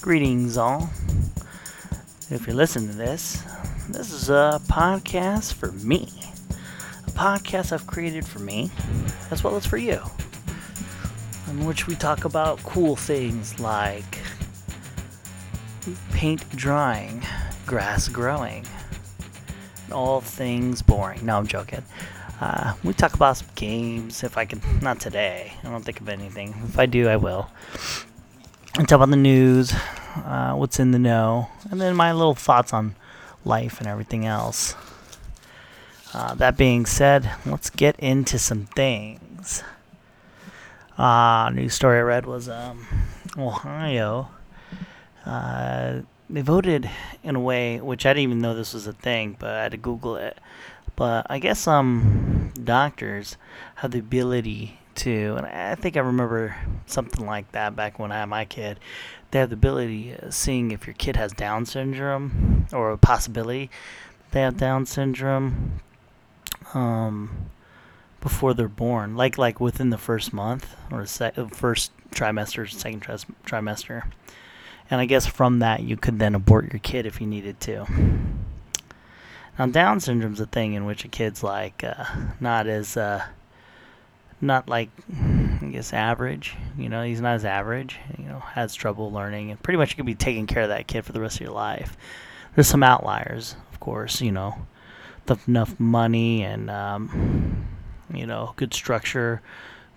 Greetings, all. If you're listening to this, this is a podcast for me. A podcast I've created for me, as well as for you, in which we talk about cool things like paint drying, grass growing, all things boring. No, I'm joking. Uh, we talk about some games if I can. Not today. I don't think of anything. If I do, I will. And talk about the news, uh, what's in the know, and then my little thoughts on life and everything else. Uh, that being said, let's get into some things. Uh, news story I read was um, Ohio. Uh, they voted in a way which I didn't even know this was a thing, but I had to Google it. But I guess um, doctors have the ability to, and I think I remember something like that back when I had my kid. They have the ability of seeing if your kid has Down syndrome or a possibility they have Down syndrome um, before they're born, like like within the first month or se- first trimester, second trimester. And I guess from that you could then abort your kid if you needed to. Now Down syndrome's a thing in which a kid's like uh, not as uh, not like I guess average. You know, he's not as average. You know, has trouble learning, and pretty much you could be taking care of that kid for the rest of your life. There's some outliers, of course. You know, enough money and um, you know good structure,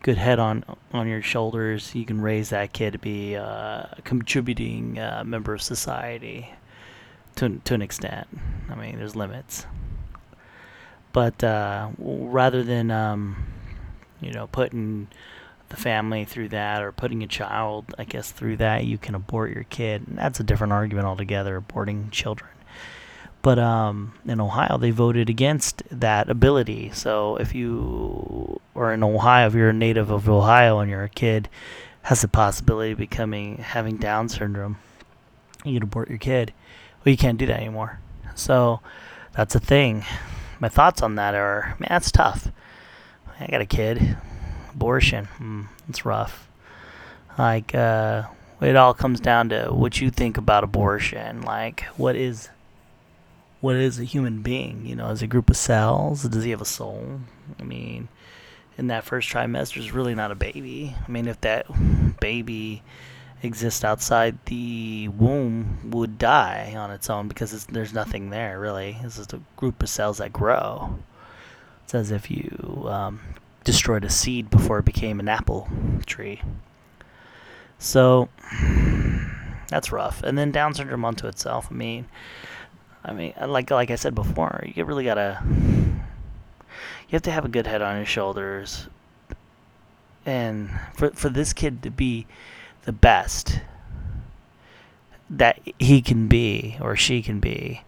good head on on your shoulders. You can raise that kid to be uh, a contributing uh, member of society to to an extent. I mean, there's limits. But uh, rather than um, you know, putting the family through that or putting a child, I guess, through that, you can abort your kid. And that's a different argument altogether, aborting children. But um, in Ohio, they voted against that ability. So if you are in Ohio, if you're a native of Ohio and you're a kid, has the possibility of becoming having Down syndrome, you can abort your kid. Well, you can't do that anymore. So that's a thing. My thoughts on that are, man, that's tough. I got a kid. Abortion. Mm, it's rough. Like, uh, it all comes down to what you think about abortion. Like, what is, what is a human being? You know, as a group of cells, does he have a soul? I mean, in that first trimester is really not a baby. I mean, if that baby exists outside the womb, would die on its own because there's nothing there really. It's just a group of cells that grow. As if you um, destroyed a seed before it became an apple tree. So that's rough. And then Down syndrome onto itself. I mean, I mean, like like I said before, you really gotta. You have to have a good head on your shoulders, and for for this kid to be the best that he can be or she can be,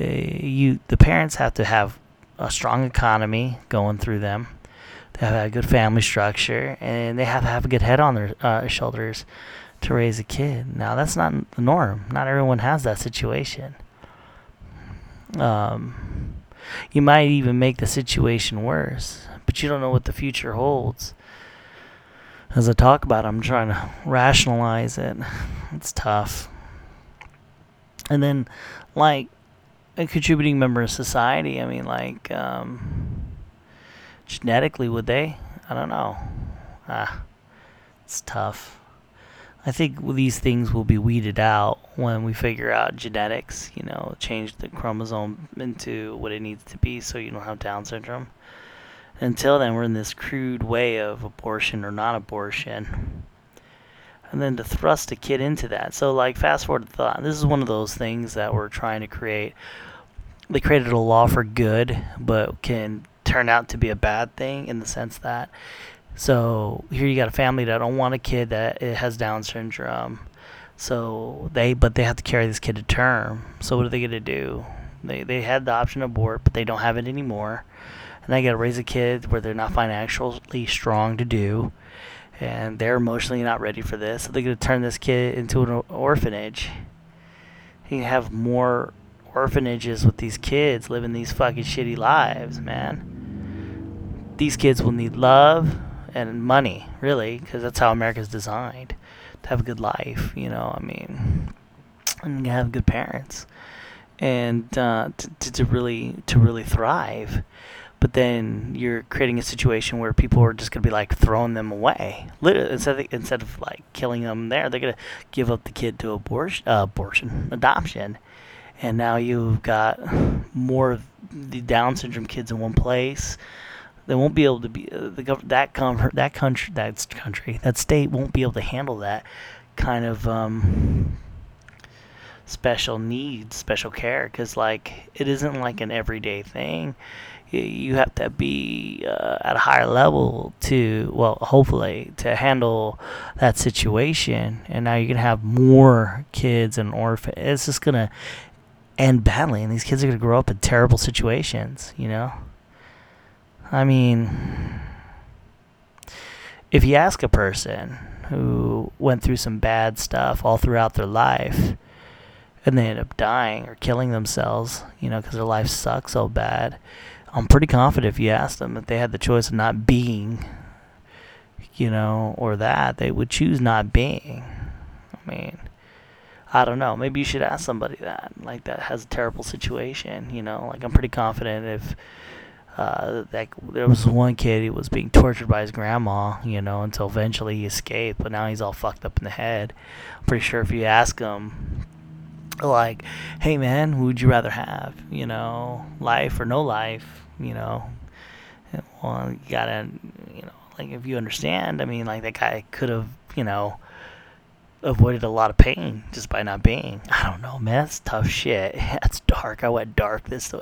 uh, you the parents have to have a strong economy going through them. They have a good family structure, and they have have a good head on their uh, shoulders to raise a kid. Now, that's not the norm. Not everyone has that situation. Um, you might even make the situation worse, but you don't know what the future holds. As I talk about it, I'm trying to rationalize it. It's tough. And then, like, a contributing member of society. I mean, like, um, genetically, would they? I don't know. Ah, it's tough. I think these things will be weeded out when we figure out genetics, you know, change the chromosome into what it needs to be so you don't have Down syndrome. Until then, we're in this crude way of abortion or non abortion. And then to thrust a kid into that. So, like, fast forward to thought, this is one of those things that we're trying to create they created a law for good, but can turn out to be a bad thing in the sense that so here you got a family that don't want a kid that has Down syndrome. So they but they have to carry this kid to term. So what are they gonna do? They they had the option to abort, but they don't have it anymore. And they gotta raise a kid where they're not financially strong to do. And they're emotionally not ready for this. So they're gonna turn this kid into an orphanage. You have more orphanages with these kids living these fucking shitty lives, man. These kids will need love and money, really, because that's how America's designed to have a good life. You know, I mean, and have good parents, and uh, to, to to really to really thrive. But then you're creating a situation where people are just gonna be like throwing them away. Literally, instead of, instead of like killing them there, they're gonna give up the kid to abortion, uh, abortion, adoption, and now you've got more of the Down syndrome kids in one place. They won't be able to be uh, the gov- that com- that country that country that state won't be able to handle that kind of um, special needs, special care, because like it isn't like an everyday thing. You have to be uh, at a higher level to, well, hopefully, to handle that situation. And now you're gonna have more kids and orphans. It's just gonna end badly, and these kids are gonna grow up in terrible situations. You know. I mean, if you ask a person who went through some bad stuff all throughout their life and they end up dying or killing themselves, you know, because their life sucks so bad, I'm pretty confident if you asked them if they had the choice of not being, you know, or that, they would choose not being. I mean, I don't know. Maybe you should ask somebody that, like, that has a terrible situation, you know? Like, I'm pretty confident if uh, like there was one kid he was being tortured by his grandma, you know, until eventually he escaped. But now he's all fucked up in the head. I'm pretty sure if you ask him, like, "Hey man, who would you rather have? You know, life or no life? You know, well, you gotta, you know, like if you understand. I mean, like that guy could have, you know." Avoided a lot of pain just by not being. I don't know, man. That's tough shit. That's dark. I went dark this way.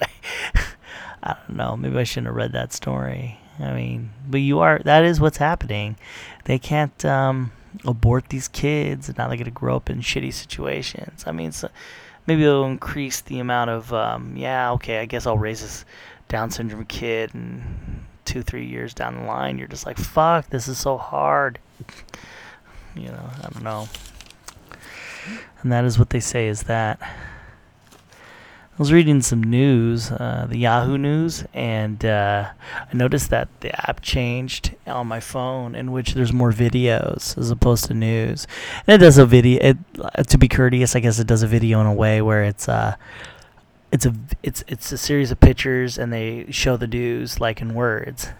I don't know. Maybe I shouldn't have read that story. I mean, but you are. That is what's happening. They can't um, abort these kids, and now they're gonna grow up in shitty situations. I mean, so maybe it'll increase the amount of. Um, yeah, okay. I guess I'll raise this Down syndrome kid, and two, three years down the line, you're just like, fuck, this is so hard. you know, I don't know. And that is what they say is that. I was reading some news, uh, the Yahoo News, and uh, I noticed that the app changed on my phone, in which there's more videos as opposed to news. And it does a video. It, uh, to be courteous, I guess it does a video in a way where it's uh, it's a it's it's a series of pictures, and they show the news like in words.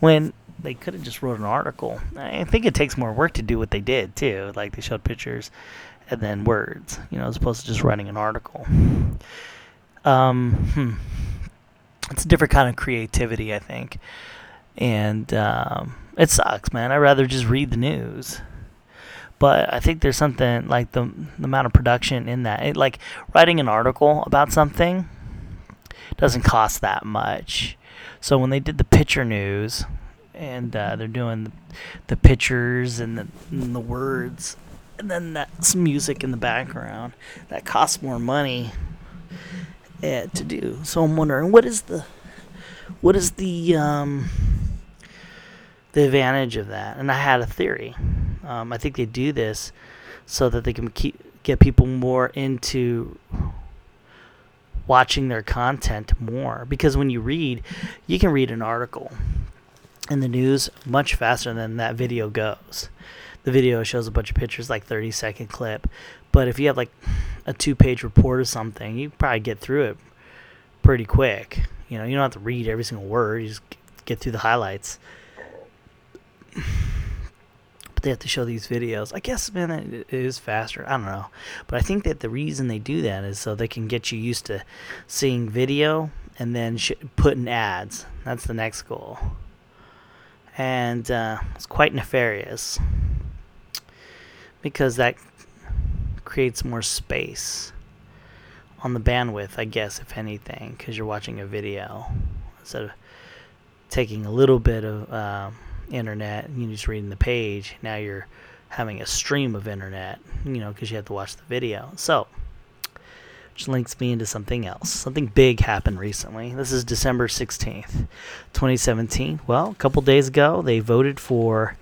When they could have just wrote an article. I think it takes more work to do what they did too. Like they showed pictures and then words, you know, as opposed to just writing an article. Um, hmm. It's a different kind of creativity, I think. And um, it sucks, man. I'd rather just read the news. But I think there's something like the, the amount of production in that. It, like writing an article about something doesn't cost that much. So when they did the picture news, and uh, they're doing the, the pictures and the, and the words, and then that's music in the background, that costs more money uh, to do. So I'm wondering what is the what is the um, the advantage of that? And I had a theory. Um, I think they do this so that they can keep get people more into watching their content more because when you read you can read an article in the news much faster than that video goes. The video shows a bunch of pictures like 30 second clip. But if you have like a two page report or something you probably get through it pretty quick. You know you don't have to read every single word. You just get through the highlights. But they have to show these videos. I guess man it is faster. I don't know. But i think that the reason they do that is so they can get you used to seeing video and then sh- putting ads. That's the next goal and uh, it's quite nefarious because that creates more space on the bandwidth, I guess, if anything, because you're watching a video instead of taking a little bit of uh, internet and you're just reading the page. Now you're having a stream of internet, you know, because you have to watch the video. So, which links me into something else. Something big happened recently. This is December 16th, 2017. Well, a couple days ago, they voted for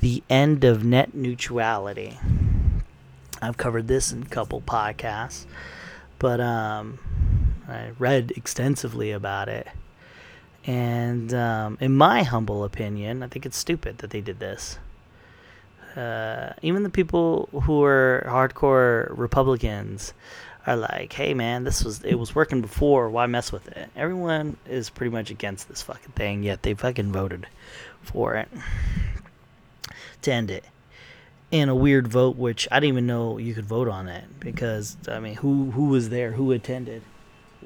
the end of net neutrality. I've covered this in a couple podcasts, but um, I read extensively about it. And um, in my humble opinion, I think it's stupid that they did this. Uh, even the people who are hardcore Republicans are like, "Hey, man, this was it was working before. Why mess with it?" Everyone is pretty much against this fucking thing, yet they fucking voted for it to end it in a weird vote, which I didn't even know you could vote on it because I mean, who who was there? Who attended?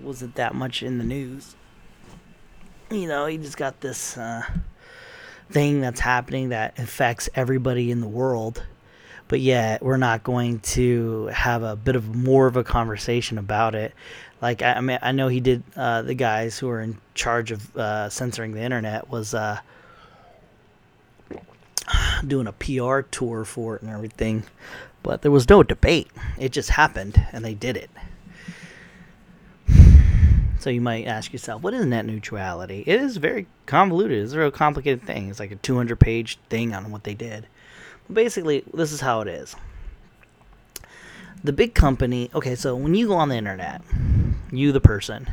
wasn't that much in the news. You know, he just got this uh, thing that's happening that affects everybody in the world, but yet we're not going to have a bit of more of a conversation about it. Like I, I mean, I know he did. Uh, the guys who are in charge of uh, censoring the internet was uh, doing a PR tour for it and everything, but there was no debate. It just happened, and they did it. So you might ask yourself, what is net neutrality? It is very convoluted. It's a real complicated thing. It's like a 200 page thing on what they did. Basically, this is how it is. The big company, okay, so when you go on the internet, you the person,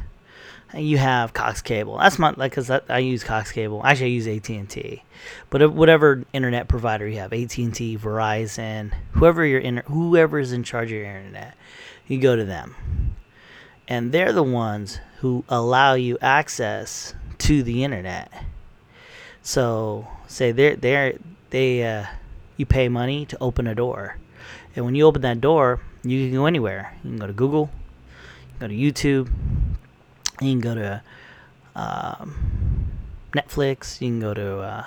you have Cox Cable. That's my like because I use Cox Cable. Actually, I use AT and T, but whatever internet provider you have, AT and T, Verizon, whoever you're in, whoever is in charge of your internet, you go to them, and they're the ones who allow you access to the internet. So say they're they're they uh, you pay money to open a door, and when you open that door, you can go anywhere. You can go to Google, go to YouTube, you can go to um, Netflix. You can go to uh,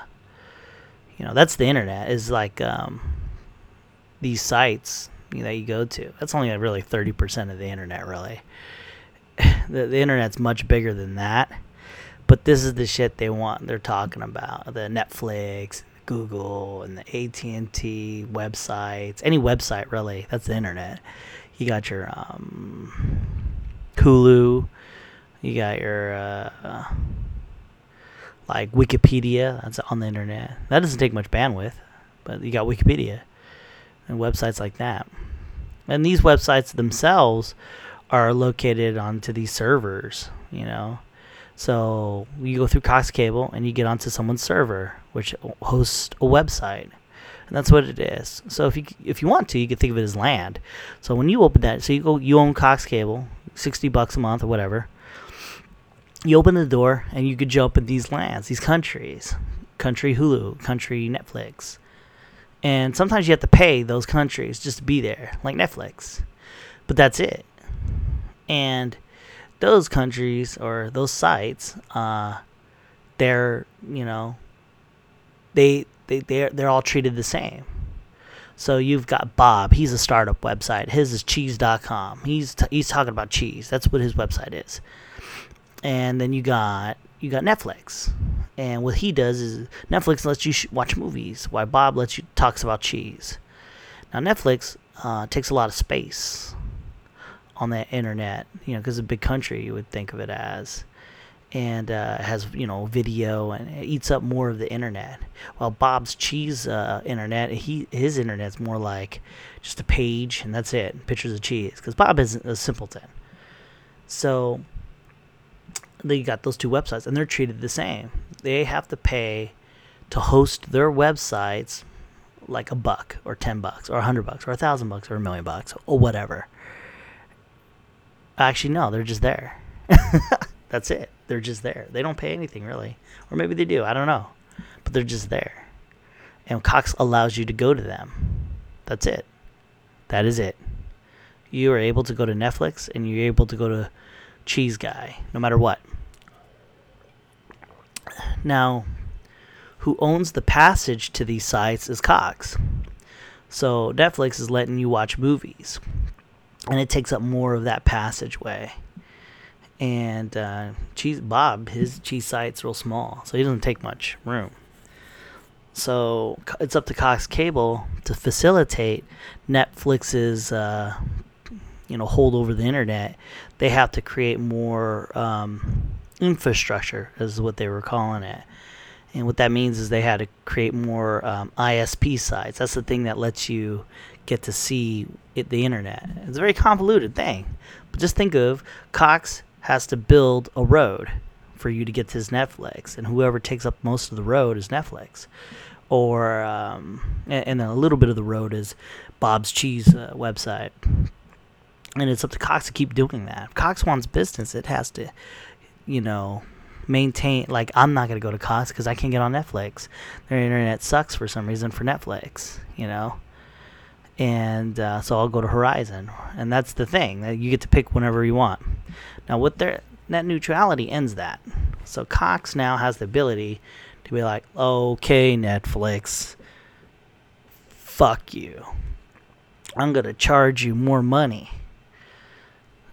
you know that's the internet is like um, these sites that you go to. That's only really thirty percent of the internet, really the, the internet's much bigger than that. But this is the shit they want. They're talking about the Netflix, Google, and the AT and T websites. Any website really. That's the internet. You got your um, Hulu. You got your uh, like Wikipedia. That's on the internet. That doesn't take much bandwidth, but you got Wikipedia and websites like that. And these websites themselves are located onto these servers, you know. So you go through Cox Cable and you get onto someone's server, which hosts a website, and that's what it is. So if you if you want to, you can think of it as land. So when you open that, so you go you own Cox Cable, sixty bucks a month or whatever. You open the door and you could jump in these lands, these countries, country Hulu, country Netflix, and sometimes you have to pay those countries just to be there, like Netflix. But that's it and those countries or those sites, uh, they're you know, they they they're they're all treated the same. So you've got Bob. He's a startup website. His is cheese.com. He's t- he's talking about cheese. That's what his website is. And then you got you got Netflix. And what he does is Netflix lets you sh- watch movies, while Bob lets you talks about cheese. Now Netflix uh, takes a lot of space on the internet, you know, because a big country, you would think of it as, and uh, has you know video and it eats up more of the internet. While Bob's cheese uh, internet, he his internet's more like just a page and that's it, pictures of cheese. Because Bob isn't a simpleton, so they got those two websites and they're treated the same. They have to pay to host their websites like a buck or 10 bucks or a hundred bucks or a thousand bucks or a million bucks or whatever Actually, no, they're just there. That's it. They're just there. They don't pay anything really, or maybe they do. I don't know, but they're just there. And Cox allows you to go to them. That's it. That is it. You are able to go to Netflix and you're able to go to Cheese Guy, no matter what. Now, who owns the passage to these sites is Cox. So Netflix is letting you watch movies and it takes up more of that passageway. And uh, cheese Bob, his cheese site's real small, so he doesn't take much room. So it's up to Cox Cable to facilitate Netflix's, uh, you know, hold over the internet. They have to create more um, infrastructure, is what they were calling it. And what that means is they had to create more um, ISP sites. That's the thing that lets you get to see it, the internet. It's a very convoluted thing. But just think of Cox has to build a road for you to get to his Netflix, and whoever takes up most of the road is Netflix. or um, and, and, then a little bit of the road is Bob's Cheese uh, website, and it's up to Cox to keep doing that. If Cox wants business, it has to, you know, maintain. Like I'm not gonna go to Cox because I can't get on Netflix. Their internet sucks for some reason for Netflix, you know. And uh, so I'll go to Verizon, and that's the thing that you get to pick whenever you want. Now with their net neutrality ends that, so Cox now has the ability to be like, okay, Netflix, fuck you. I'm to charge you more money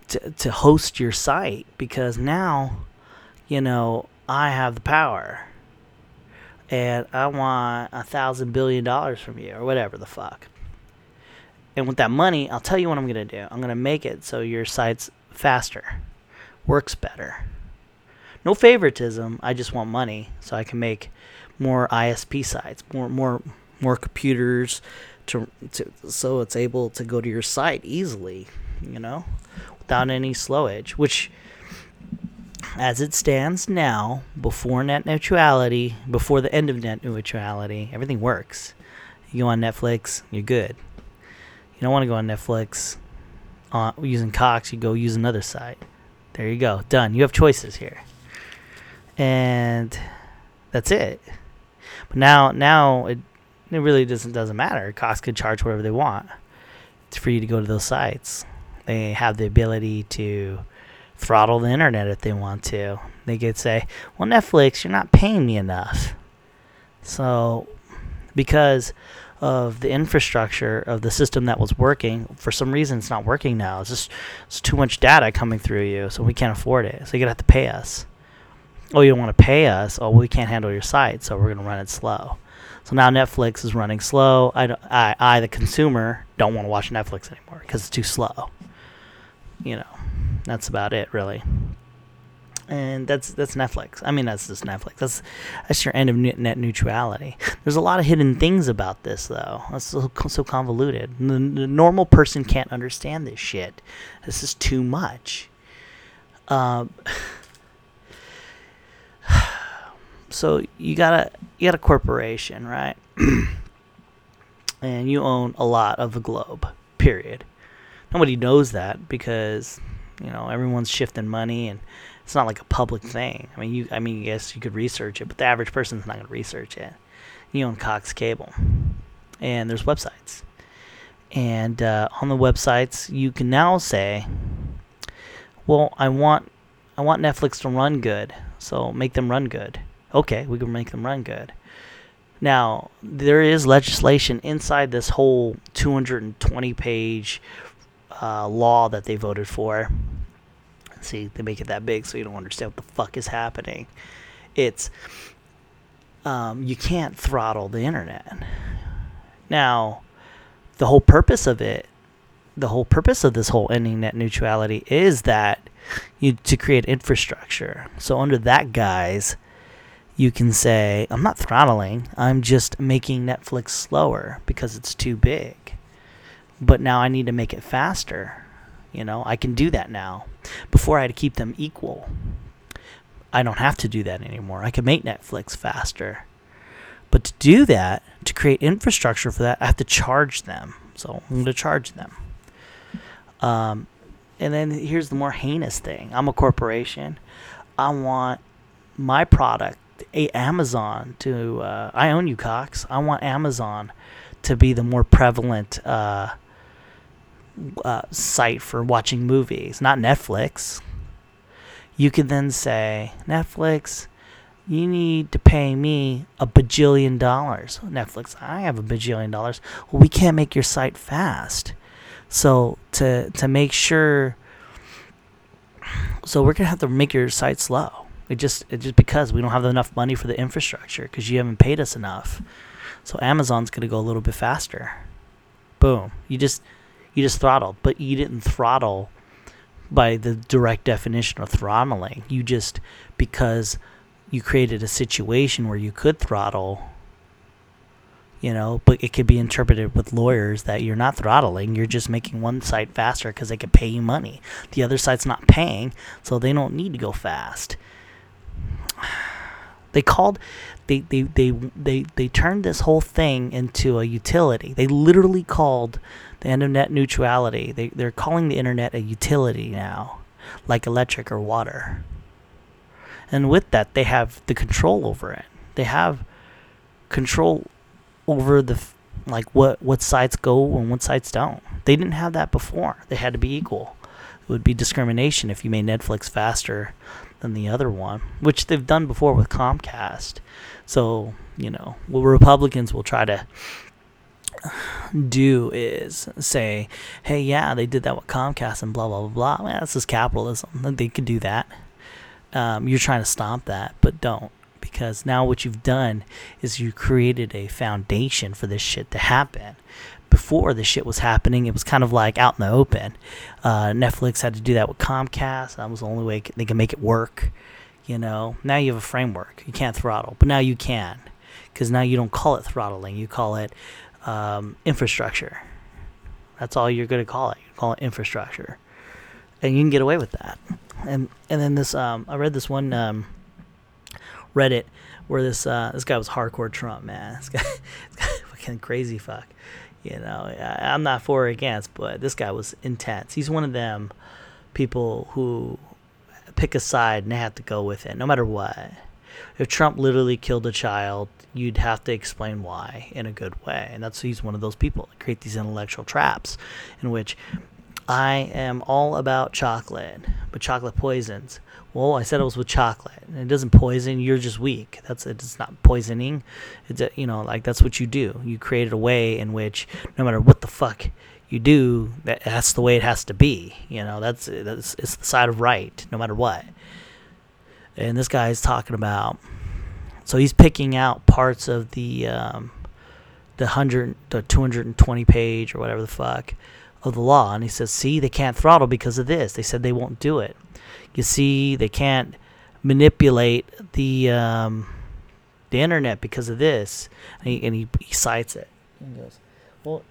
to, to host your site because now, you know, I have the power. And I want a thousand billion dollars from you, or whatever the fuck. And with that money, I'll tell you what I'm going to do. I'm going to make it so your site's faster, works better no favoritism. I just want money so I can make more ISP sites, more more more computers to, to so it's able to go to your site easily, you know, without any slowage, which as it stands now, before net neutrality, before the end of net neutrality, everything works. You go on Netflix, you're good. You don't want to go on Netflix uh, using Cox, you go use another site. There you go. Done. You have choices here and that's it. But now, now it it really doesn't doesn't matter. Cox could charge whatever they want. It's free to go to those sites. They have the ability to throttle the internet if they want to. They could say, "Well, Netflix, you're not paying me enough." So, because of the infrastructure of the system that was working, for some reason it's not working now. It's just it's too much data coming through you, so we can't afford it. So you're gonna have to pay us oh, you don't want to pay us. Oh, we can't handle your site, so we're to run it slow. So now Netflix is running slow. I, I, I the consumer, don't want to watch Netflix anymore because it's too slow. You know, that's about it, really. And that's that's Netflix. I mean, that's just Netflix. That's that's your end of net neutrality. There's a lot of hidden things about this, though. It's so, so convoluted. The, the normal person can't understand this shit. This is too much. Um, so you got a you got a corporation, right? and you own a lot of the globe. Period. Nobody knows that because you know everyone's shifting money and it's not like a public thing. I mean, you I mean, yes, you could research it, but the average person's not going to research it. You own Cox Cable, and there's websites, and uh, on the websites you can now say, "Well, I want I want Netflix to run good, so make them run good." okay, we can make them run good. Now, there is legislation inside this whole 220 page uh, law that they voted for. See, they make it that big so you don't understand what the fuck is happening. It's um, you can't throttle the internet. Now, the whole purpose of it, the whole purpose of this whole ending net neutrality is that you to create infrastructure. So under that guise, you can say, I'm not throttling, I'm just making Netflix slower because it's too big. But now I need to make it faster. You know, I can do that now. Before I had to keep them equal. I don't have to do that anymore. I can make Netflix faster. But to do that, to create infrastructure for that, I have to charge them. So I'm going to charge them. Um, and then here's the more heinous thing I'm a corporation. I want my product a Amazon to uh, I own you Cox. I want Amazon to be the more prevalent uh, uh, site for watching movies, not Netflix. You could then say Netflix, you need to pay me a bajillion dollars. Netflix, I have a bajillion dollars. Well, we can't make your site fast. So to to make sure so we're gonna have to make your site slow. It just it just because we don't have enough money for the infrastructure because you haven't paid us enough. So Amazon's gonna go a little bit faster. Boom. You just you just throttled, but you didn't throttle by the direct definition of throttling. You just because you created a situation where you could throttle you know but it could be interpreted with lawyers that you're not throttling you're just making one site faster because they could pay you money the other site's not paying so they don't need to go fast They called, they they they they they turned this whole thing into a utility. They literally called the end of net neutrality. They they're calling the internet a utility now, like electric or water. And with that, they have the control over it. They have control over the like what what sites go and what sites don't. They didn't have that before. They had to be equal. It would be discrimination if you made Netflix faster than the other one, which they've done before with Comcast. So, you know, what Republicans will try to do is say, hey, yeah, they did that with Comcast and blah, blah, blah, blah. Man, this is capitalism. They could do that. Um, you're trying to stomp that, but don't. Because now what you've done is you created a foundation for this shit to happen before the shit was happening, it was kind of like out in the open. Uh, Netflix had to do that with Comcast. That was the only way they could make it work. You know, now you have a framework. You can't throttle, but now you can, because now you don't call it throttling. You call it um, infrastructure. That's all you're going to call it. You call it infrastructure, and you can get away with that. And and then this, um, I read this one um, Reddit where this uh, this guy was hardcore Trump man. This guy, this guy fucking crazy fuck. You know, I, I'm not for or against, but this guy was intense. He's one of them people who pick a side and they have to go with it, no matter what. If Trump literally killed a child, you'd have to explain why in a good way. And that's he's one of those people that create these intellectual traps in which I am all about chocolate, but chocolate poisons. Well, I said it was with chocolate. And it doesn't poison. You're just weak. That's it's not poisoning. It's a, you know like that's what you do. You created a way in which no matter what the fuck you do, that, that's the way it has to be. You know that's that's it's the side of right, no matter what. And this guy is talking about. So he's picking out parts of the um, the hundred, the two hundred and twenty page or whatever the fuck of the law, and he says, "See, they can't throttle because of this. They said they won't do it." You see, they can't manipulate the um, the internet because of this, and he, and he, he cites it. He goes, "Well,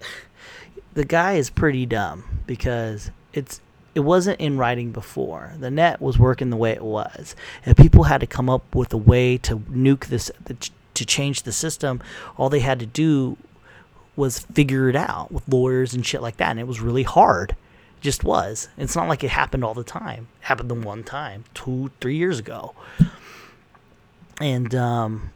the guy is pretty dumb because it's." It wasn't in writing before. The net was working the way it was, and people had to come up with a way to nuke this, to change the system. All they had to do was figure it out with lawyers and shit like that, and it was really hard just was. It's not like it happened all the time. It happened the one time, two, three years ago. And um,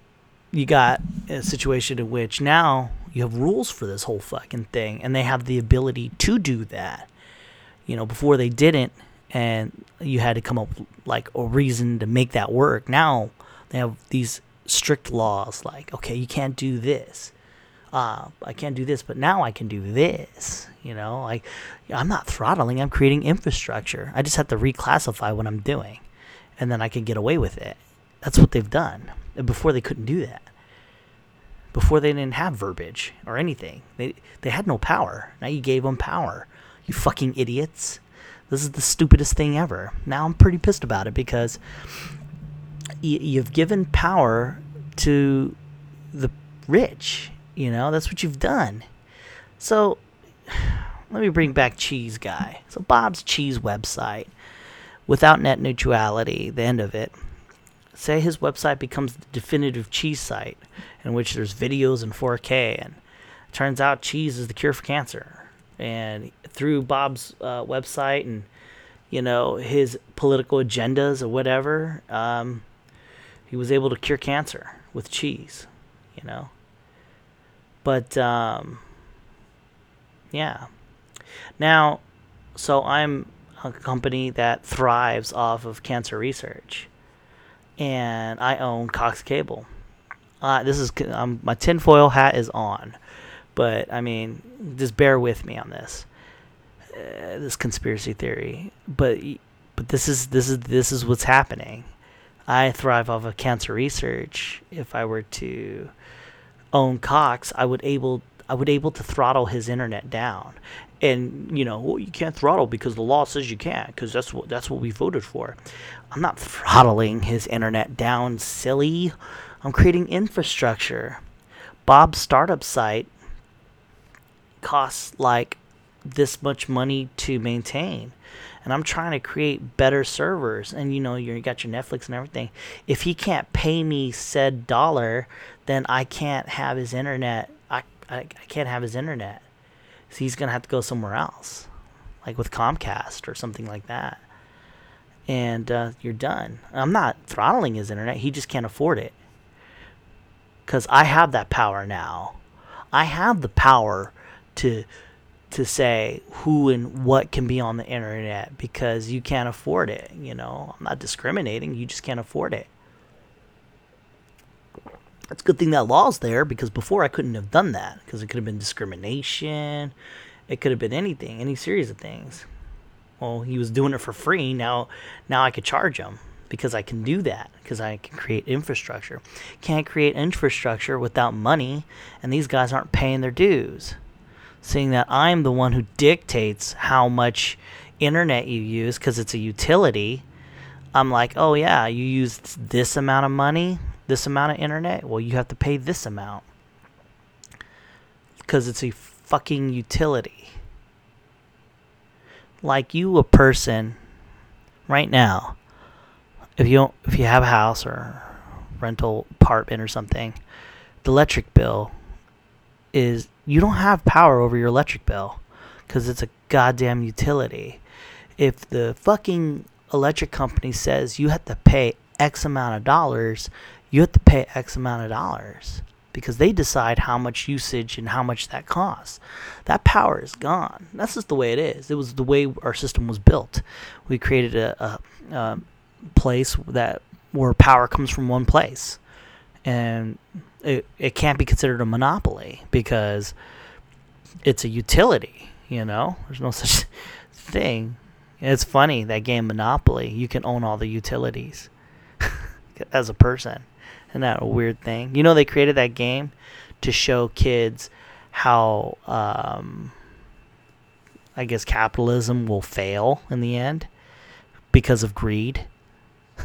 you got a situation in which now you have rules for this whole fucking thing, and they have the ability to do that. You know, before they didn't, and you had to come up with like a reason to make that work. Now they have these strict laws, like okay, you can't do this uh, I can't do this, but now I can do this. You know, like I'm not throttling. I'm creating infrastructure. I just have to reclassify what I'm doing, and then I can get away with it. That's what they've done. before they couldn't do that. Before they didn't have verbiage or anything. They they had no power. Now you gave them power. You fucking idiots. This is the stupidest thing ever. Now I'm pretty pissed about it because y- you've given power to the rich you know, that's what you've done. So let me bring back Cheese Guy. So Bob's Cheese website, without net neutrality, the end of it. Say his website becomes the definitive cheese site, in which there's videos in 4K, and turns out cheese is the cure for cancer. And through Bob's uh, website and you know his political agendas or whatever, um, he was able to cure cancer with cheese. You know, but um, yeah. Now, so I'm a company that thrives off of cancer research, and I own Cox Cable. Uh, this is um, my tinfoil hat is on, but I mean, just bear with me on this. Uh, this conspiracy theory, but but this is this is this is what's happening. I thrive off of cancer research. If I were to own Cox, I would able I would able to throttle his internet down. And you know, well, you can't throttle because the law says you can't because that's what that's what we voted for. I'm not throttling his internet down, silly. I'm creating infrastructure. Bob's startup site costs like this much money to maintain and I'm trying to create better servers and you know you got your Netflix and everything. If he can't pay me said dollar then I can't have his internet. I, I, I can't have his internet. So he's gonna have to go somewhere else like with Comcast or something like that. And uh, you're done. I'm not throttling his internet. He just can't afford it. Because I have that power now. I have the power to to say who and what can be on the internet because you can't afford it. You know, I'm not discriminating. You just can't afford it. It's a good thing that law's there because before I couldn't have done that because it could have been discrimination. It could have been anything, any series of things. Well, he was doing it for free. Now, now I could charge him because I can do that because I can create infrastructure. Can't create infrastructure without money, and these guys aren't paying their dues seeing that I'm the one who dictates how much internet you use because it's a utility. I'm like, oh yeah, you used this amount of money, this amount of internet. Well, you have to pay this amount because it's a fucking utility. Like you, a person, right now, if you if you have a house or rental apartment or something, the electric bill is you don't have power over your electric bill because it's a goddamn utility. If the fucking electric company says you have to pay X amount of dollars, you have to pay X amount of dollars because they decide how much usage and how much that costs. That power is gone. That's just the way it is. It was the way our system was built. We created a, a, a place that where power comes from one place, and it, it can't be considered a monopoly because it's a utility, you know? There's no such thing. It's funny that game Monopoly, you can own all the utilities as a person. Isn't that a weird thing? You know, they created that game to show kids how, um, I guess, capitalism will fail in the end because of greed.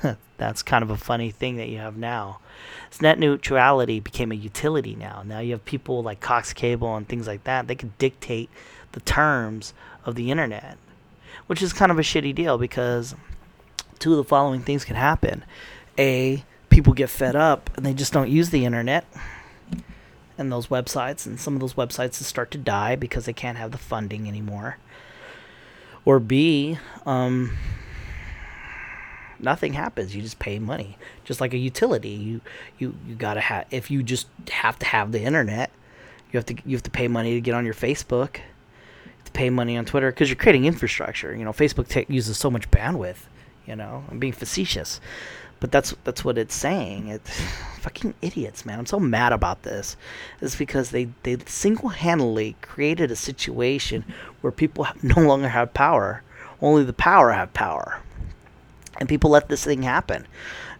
That's kind of a funny thing that you have now. So net neutrality became a utility now. Now you have people like Cox Cable and things like that. They can dictate the terms of the internet, which is kind of a shitty deal because two of the following things can happen. A, people get fed up and they just don't use the internet and those websites, and some of those websites start to die because they can't have the funding anymore. Or B, um, nothing happens. You just pay money, just like a utility. You you you gotta have. If you just have to have the internet, you have to you have to pay money to get on your Facebook. to pay money on Twitter because you're creating infrastructure. You know, Facebook t- uses so much bandwidth. You know, I'm being facetious, but that's that's what it's saying. It's fucking idiots, man. I'm so mad about this. It's because they they single-handedly created a situation where people no longer have power. Only the power have power and people let this thing happen.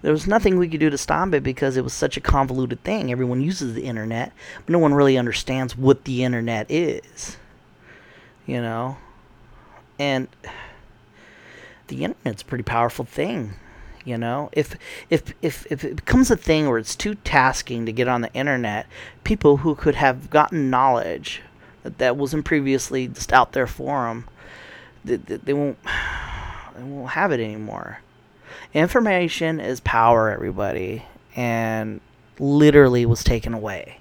There was nothing we could do to stop it because it was such a convoluted thing. Everyone uses the internet, but no one really understands what the internet is. You know? And the internet's a pretty powerful thing. You know, if if if if it becomes a thing where it's too tasking to get on the internet, people who could have gotten knowledge that that wasn't previously just out there for them, they, they won't they won't have it anymore. Information is power, everybody, and literally was taken away.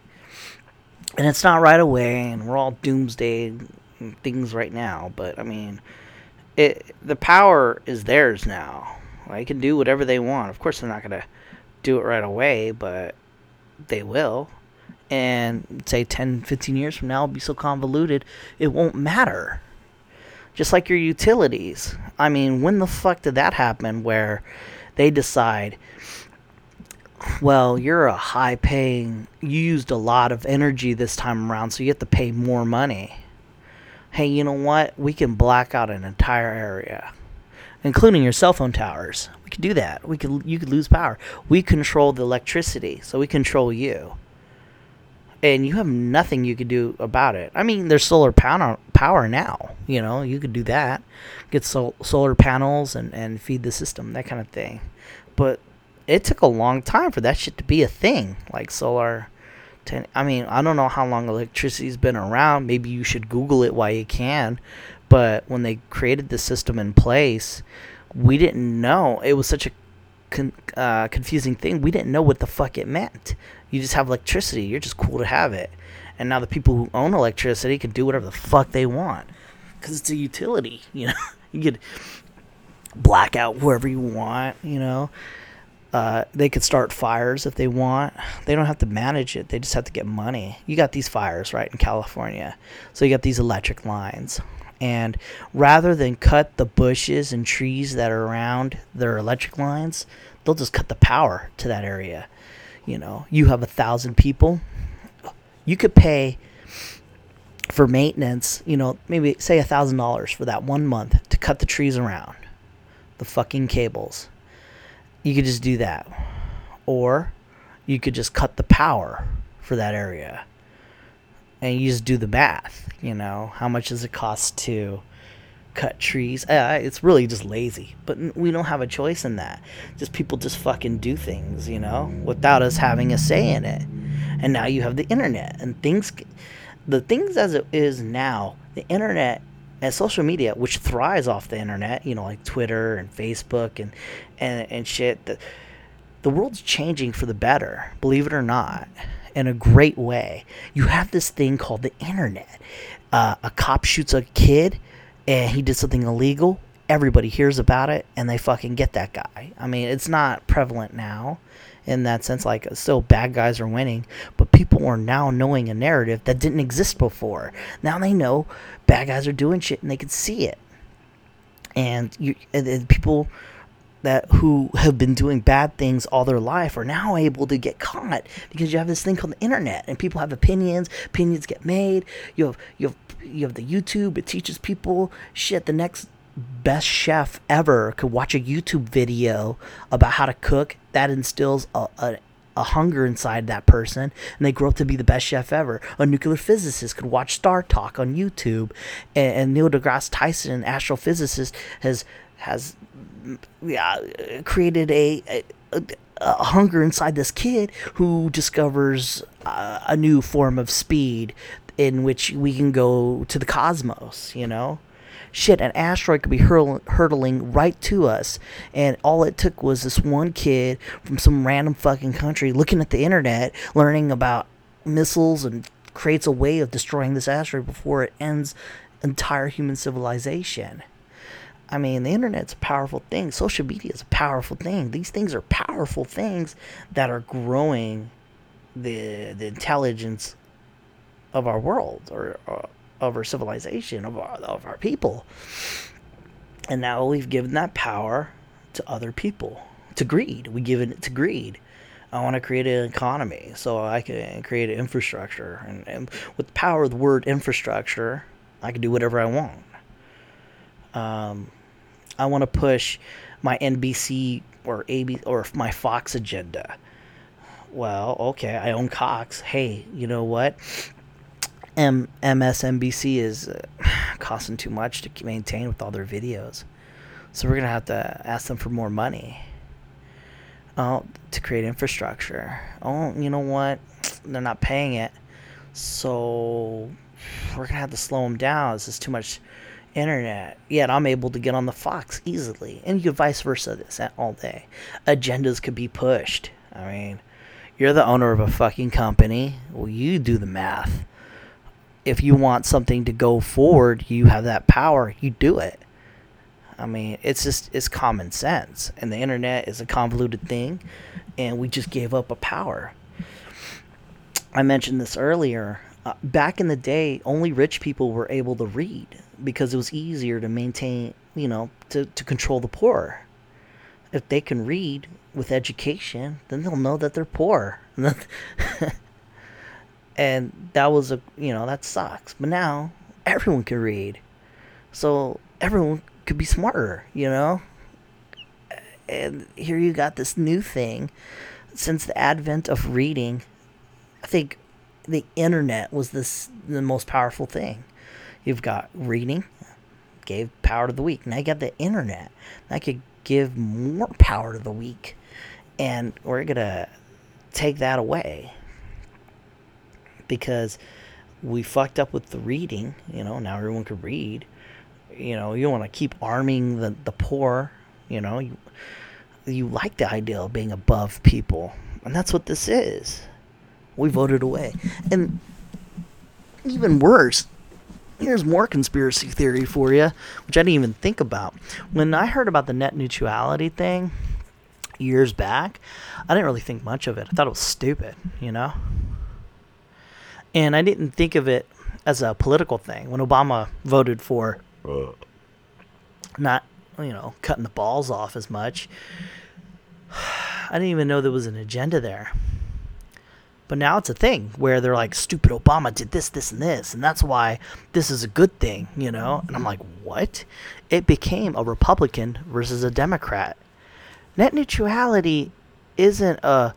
And it's not right away, and we're all doomsday things right now, but I mean, it the power is theirs now. They can do whatever they want. Of course, they're not going to do it right away, but they will. And say 10, 15 years from now, it'll be so convoluted, it won't matter just like your utilities. I mean, when the fuck did that happen where they decide, well, you're a high paying, you used a lot of energy this time around, so you have to pay more money. Hey, you know what? We can black out an entire area, including your cell phone towers. We could do that. We could you could lose power. We control the electricity, so we control you and you have nothing you could do about it. I mean, there's solar power power now. You know, you could do that, get sol- solar panels and and feed the system, that kind of thing. But it took a long time for that shit to be a thing, like solar 10, I mean, I don't know how long electricity's been around. Maybe you should Google it while you can. But when they created the system in place, we didn't know. It was such a con- uh, confusing thing. We didn't know what the fuck it meant. You just have electricity. You're just cool to have it. And now the people who own electricity can do whatever the fuck they want because it's a utility. You know, you could black out whoever you want. You know, uh, they could start fires if they want. They don't have to manage it. They just have to get money. You got these fires right in California, so you got these electric lines. And rather than cut the bushes and trees that are around their electric lines, they'll just cut the power to that area. You know, you have a thousand people, you could pay for maintenance, you know, maybe say a thousand dollars for that one month to cut the trees around, the fucking cables. You could just do that. Or you could just cut the power for that area and you just do the math. You know, how much does it cost to cut trees? Uh, it's really just lazy, but we don't have a choice in that. Just people just fucking do things, you know, without us having a say in it. And now you have the internet and things, the things as it is now, the internet and social media, which thrives off the internet, you know, like Twitter and Facebook and and and shit. The, the world's changing for the better, believe it or not in a great way. You have this thing called the internet. Uh, a cop shoots a kid and he did something illegal. Everybody hears about it and they fucking get that guy. I mean, it's not prevalent now in that sense. Like, still bad guys are winning, but people are now knowing a narrative that didn't exist before. Now they know bad guys are doing shit and they can see it. And you, and, and people that who have been doing bad things all their life are now able to get caught because you have this thing called the internet and people have opinions opinions get made you have you have you have the youtube it teaches people shit the next best chef ever could watch a youtube video about how to cook that instills a, a a hunger inside that person and they grow up to be the best chef ever. A nuclear physicist could watch Star Talk on YouTube and, and Neil deGrasse Tyson, an astrophysicist, has has yeah, created a, a, a, hunger inside this kid who discovers uh, a new form of speed in which we can go to the cosmos, you know? Shit, an asteroid could be hurl- hurtling right to us, and all it took was this one kid from some random fucking country looking at the internet, learning about missiles, and creates a way of destroying this asteroid before it ends entire human civilization. I mean, the internet's a powerful thing. Social media is a powerful thing. These things are powerful things that are growing the the intelligence of our world or, or of our civilization of our of our people. And now we've given that power to other people, to greed. we've given it to greed. I want to create an economy so I can create an infrastructure. And, and with the power of the word infrastructure, I can do whatever I want. Um, I want to push my NBC or AB or my Fox agenda. Well, okay, I own Cox. Hey, you know what? M- MSNBC is uh, costing too much to maintain with all their videos. So we're going to have to ask them for more money. Oh, to create infrastructure. Oh, you know what? They're not paying it. So we're going to have to slow them down. This is too much internet, yet I'm able to get on the Fox easily. And you could vice versa this all day. Agendas could be pushed. I mean, you're the owner of a fucking company. Well, you do the math. If you want something to go forward, you have that power. You do it. I mean, it's just it's common sense. And the internet is a convoluted thing, and we just gave up a power. I mentioned this earlier. Uh, back in the day, only rich people were able to read because it was easier to maintain, you know, to, to control the poor. If they can read with education, then they'll know that they're poor. and that was a, you know, that sucks. But now everyone can read. So everyone could be smarter, you know? And here you got this new thing. Since the advent of reading, I think the internet was this the most powerful thing You've got reading, gave power to the weak. Now you got the internet. That could give more power to the weak. And we're to take that away. Because we fucked up with the reading. You know, now everyone could read. You know, you want to keep arming the the poor. You know, you you like the idea of being above people, and that's what this is. We voted away, and even worse. Here's more conspiracy theory for you, which I didn't even think about. When I heard about the net neutrality thing years back, I didn't really think much of it. I thought it was stupid, you know? And I didn't think of it as a political thing. When Obama voted for not, you know, cutting the balls off as much, I didn't even know there was an agenda there. But now it's a thing where they're like, stupid Obama did this, this, and this, and that's why this is a good thing, you know? And I'm like, what? It became a Republican versus a Democrat. Net neutrality isn't a,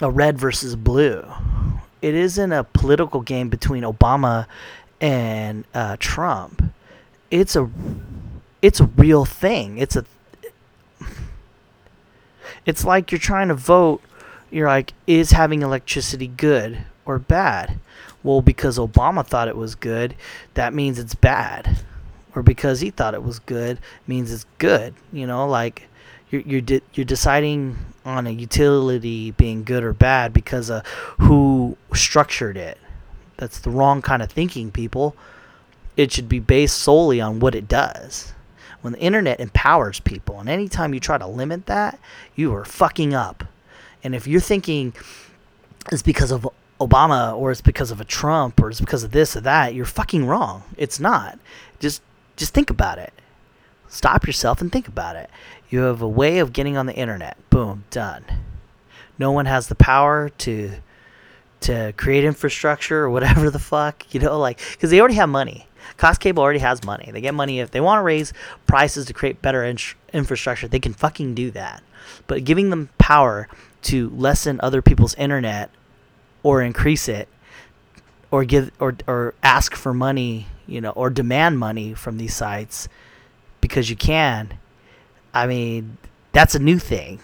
a red versus blue. It isn't a political game between Obama and uh, Trump. It's a it's a real thing. It's a it's like you're trying to vote you're like, is having electricity good or bad? Well, because Obama thought it was good, that means it's bad. Or because he thought it was good, means it's good. You know, like you're you're de- you're deciding on a utility being good or bad because of who structured it. That's the wrong kind of thinking, people. It should be based solely on what it does. When the internet empowers people, and anytime you try to limit that, you are fucking up. And if you're thinking it's because of Obama or it's because of a Trump or it's because of this or that, you're fucking wrong. It's not. Just just think about it. Stop yourself and think about it. You have a way of getting on the internet. Boom, done. No one has the power to to create infrastructure or whatever the fuck, you know, like cuz they already have money. Cox Cable already has money. They get money if they want to raise prices to create better in- infrastructure, they can fucking do that. But giving them power to lessen other people's internet or increase it or give or or ask for money, you know, or demand money from these sites because you can. I mean, that's a new thing.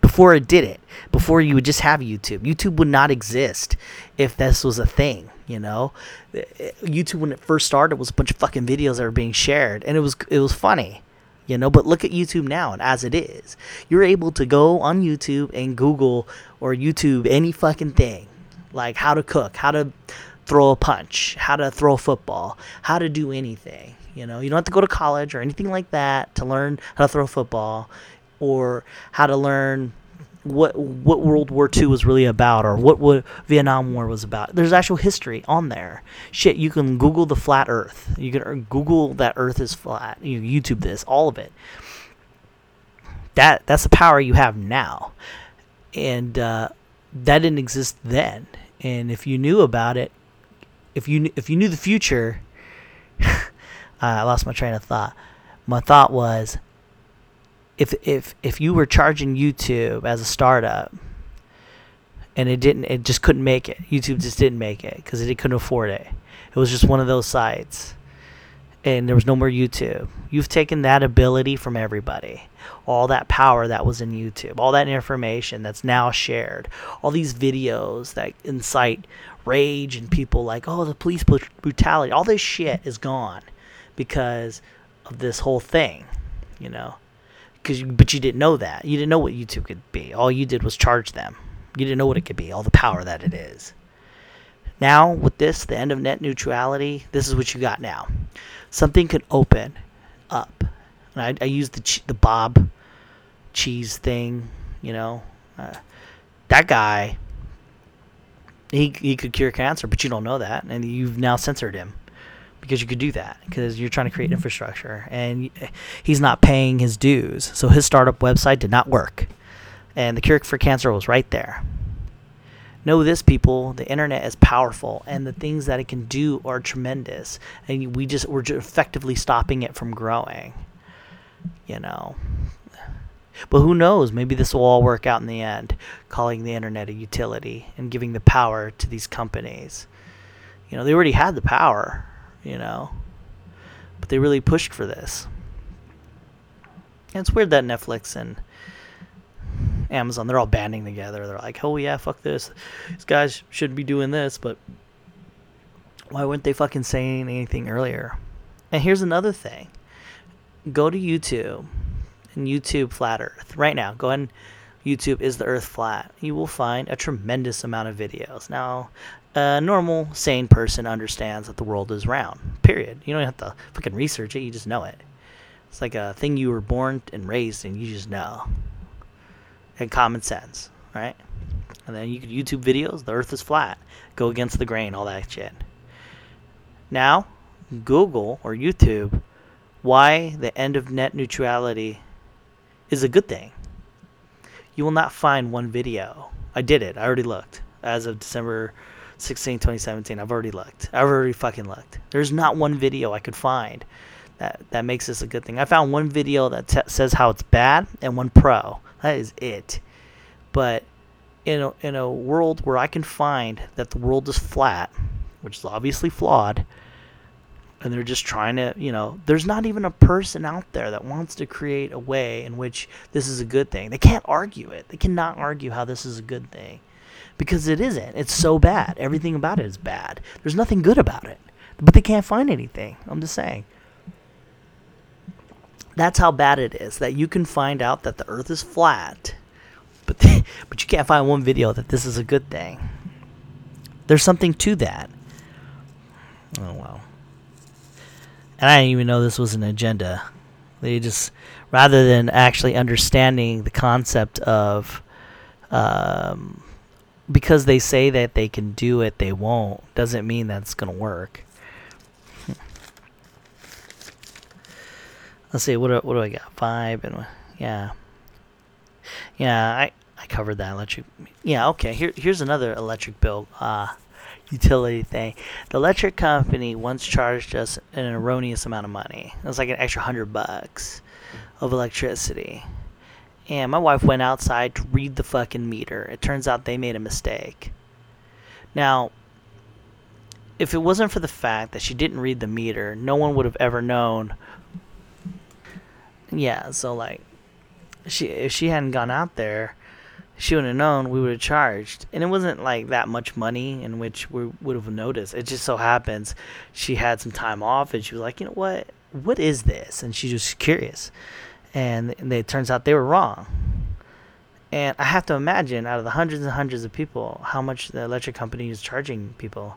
Before it did it, before you would just have YouTube. YouTube would not exist if this was a thing, you know. YouTube when it first started was a bunch of fucking videos that were being shared and it was it was funny you know but look at youtube now and as it is you're able to go on youtube and google or youtube any fucking thing like how to cook how to throw a punch how to throw a football how to do anything you know you don't have to go to college or anything like that to learn how to throw football or how to learn what what World War II was really about or what what Vietnam War was about. There's actual history on there. Shit, you can Google the flat Earth. You can Google that Earth is flat. You YouTube this, all of it. That that's the power you have now, and uh, that didn't exist then. And if you knew about it, if you if you knew the future, I lost my train of thought. My thought was if if if you were charging YouTube as a startup and it didn't it just couldn't make it. YouTube just didn't make it because it couldn't afford it. It was just one of those sites and there was no more YouTube. You've taken that ability from everybody. All that power that was in YouTube all that information that's now shared all these videos that incite rage and people like oh the police brutality all this shit is gone because of this whole thing you know because you, but you didn't know that. You didn't know what YouTube could be. All you did was charge them. You didn't know what it could be. All the power that it is. Now with this, the end of net neutrality, this is what you got now. Something could open up, and I, I use the the Bob cheese thing. You know, uh, that guy. He he could cure cancer, but you don't know that, and you've now censored him because you could do that because you're trying to create infrastructure and eh, he's not paying his dues. So his startup website did not work. And the cure for cancer was right there. Know this, people. The internet is powerful, and the things that it can do are tremendous. And we just we're just effectively stopping it from growing. You know. But who knows? Maybe this will all work out in the end, calling the internet a utility and giving the power to these companies. You know, they already had the power you know. But they really pushed for this. And it's weird that Netflix and Amazon, they're all banding together. They're like, oh yeah, fuck this. These guys shouldn't be doing this, but Why weren't they fucking saying anything earlier? And here's another thing. Go to YouTube and YouTube Flat Earth right now. Go ahead and YouTube is the Earth flat? You will find a tremendous amount of videos. Now, a normal, sane person understands that the world is round. Period. You don't have to fucking research it. You just know it. It's like a thing you were born and raised and you just know. And common sense, right? And then you could YouTube videos. The Earth is flat. Go against the grain. All that shit. Now, Google or YouTube, why the end of net neutrality is a good thing you will not find one video. I did it. I already looked. As of December 16, 2017, I've already looked. I've already fucking looked. There's not one video I could find that that makes this a good thing. I found one video that t- says how it's bad and one pro. That is it. But in a, in a world where I can find that the world is flat, which is obviously flawed, and they're just trying to, you know, there's not even a person out there that wants to create a way in which this is a good thing. They can't argue it. They cannot argue how this is a good thing because it isn't. It's so bad. Everything about it is bad. There's nothing good about it, but they can't find anything. I'm just saying. That's how bad it is that you can find out that the earth is flat, but but you can't find one video that this is a good thing. There's something to that. Oh wow and I didn't even know this was an agenda. They just, rather than actually understanding the concept of, um, because they say that they can do it, they won't, doesn't mean that's going to work. Let's see, what do, what do I got? Five and yeah, yeah. I I covered that electric. Yeah, okay. Here here's another electric bill. Uh, utility thing. The electric company once charged us an erroneous amount of money. It was like an extra hundred bucks of electricity. And my wife went outside to read the fucking meter. It turns out they made a mistake. Now, if it wasn't for the fact that she didn't read the meter, no one would have ever known. Yeah, so like she if she hadn't gone out there, she wouldn't have known we would have charged and it wasn't like that much money in which we would have noticed it just so happens she had some time off and she was like you know what what is this and she was curious and it turns out they were wrong and i have to imagine out of the hundreds and hundreds of people how much the electric company is charging people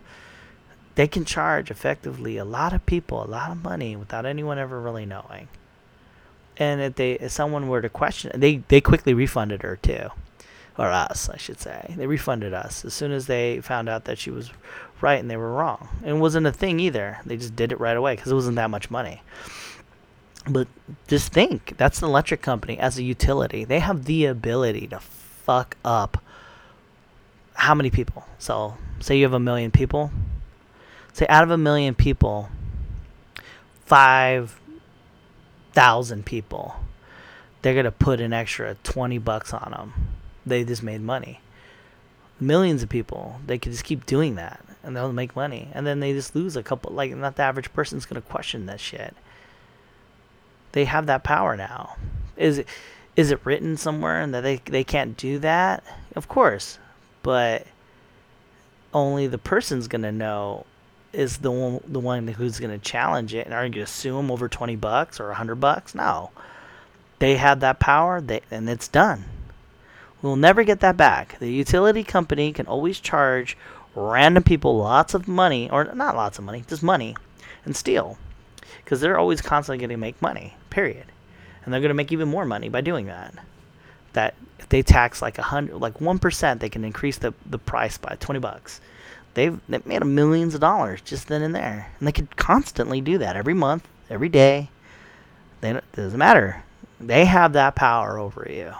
they can charge effectively a lot of people a lot of money without anyone ever really knowing and if they if someone were to question they they quickly refunded her too or us, I should say. They refunded us as soon as they found out that she was right and they were wrong. And it wasn't a thing either. They just did it right away because it wasn't that much money. But just think that's an electric company as a utility. They have the ability to fuck up how many people? So, say you have a million people. Say out of a million people, 5,000 people, they're going to put an extra 20 bucks on them they just made money. Millions of people, they could just keep doing that and they'll make money. And then they just lose a couple, like, not the average person's going to question that shit. They have that power now. Is it, is it written somewhere and that they, they can't do that? Of course. But only the person's to know is the one the one who's to challenge it and are you to sue them over 20 bucks or 100 bucks no they have that power they, and it's done We'll never get that back. The utility company can always charge random people lots of money, or not lots of money, just money, and steal. Because they're always constantly going to make money, period. And they're going to make even more money by doing that. That if they tax like a hundred, like one percent, they can increase the, the price by twenty bucks. They've, they've made millions of dollars just then and there, and they could constantly do that every month, every day. They, it doesn't matter. They have that power over you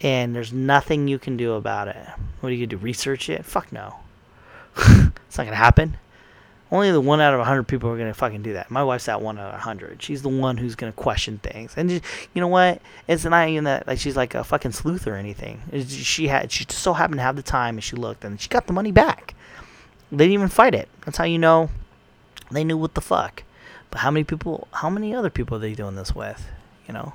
and there's nothing you can do about it. What do you do? Research it? Fuck no. it's not gonna happen. Only the one out of a hundred people are gonna fucking do that. My wife's that one out of a hundred. She's the one who's gonna question things. And just, you know what? It's not even that like she's like a fucking sleuth or anything. It's she had she just so happened to have the time and she looked and she got the money back. They didn't even fight it. That's how you know they knew what the fuck. But how many people? How many other people are they doing this with? You know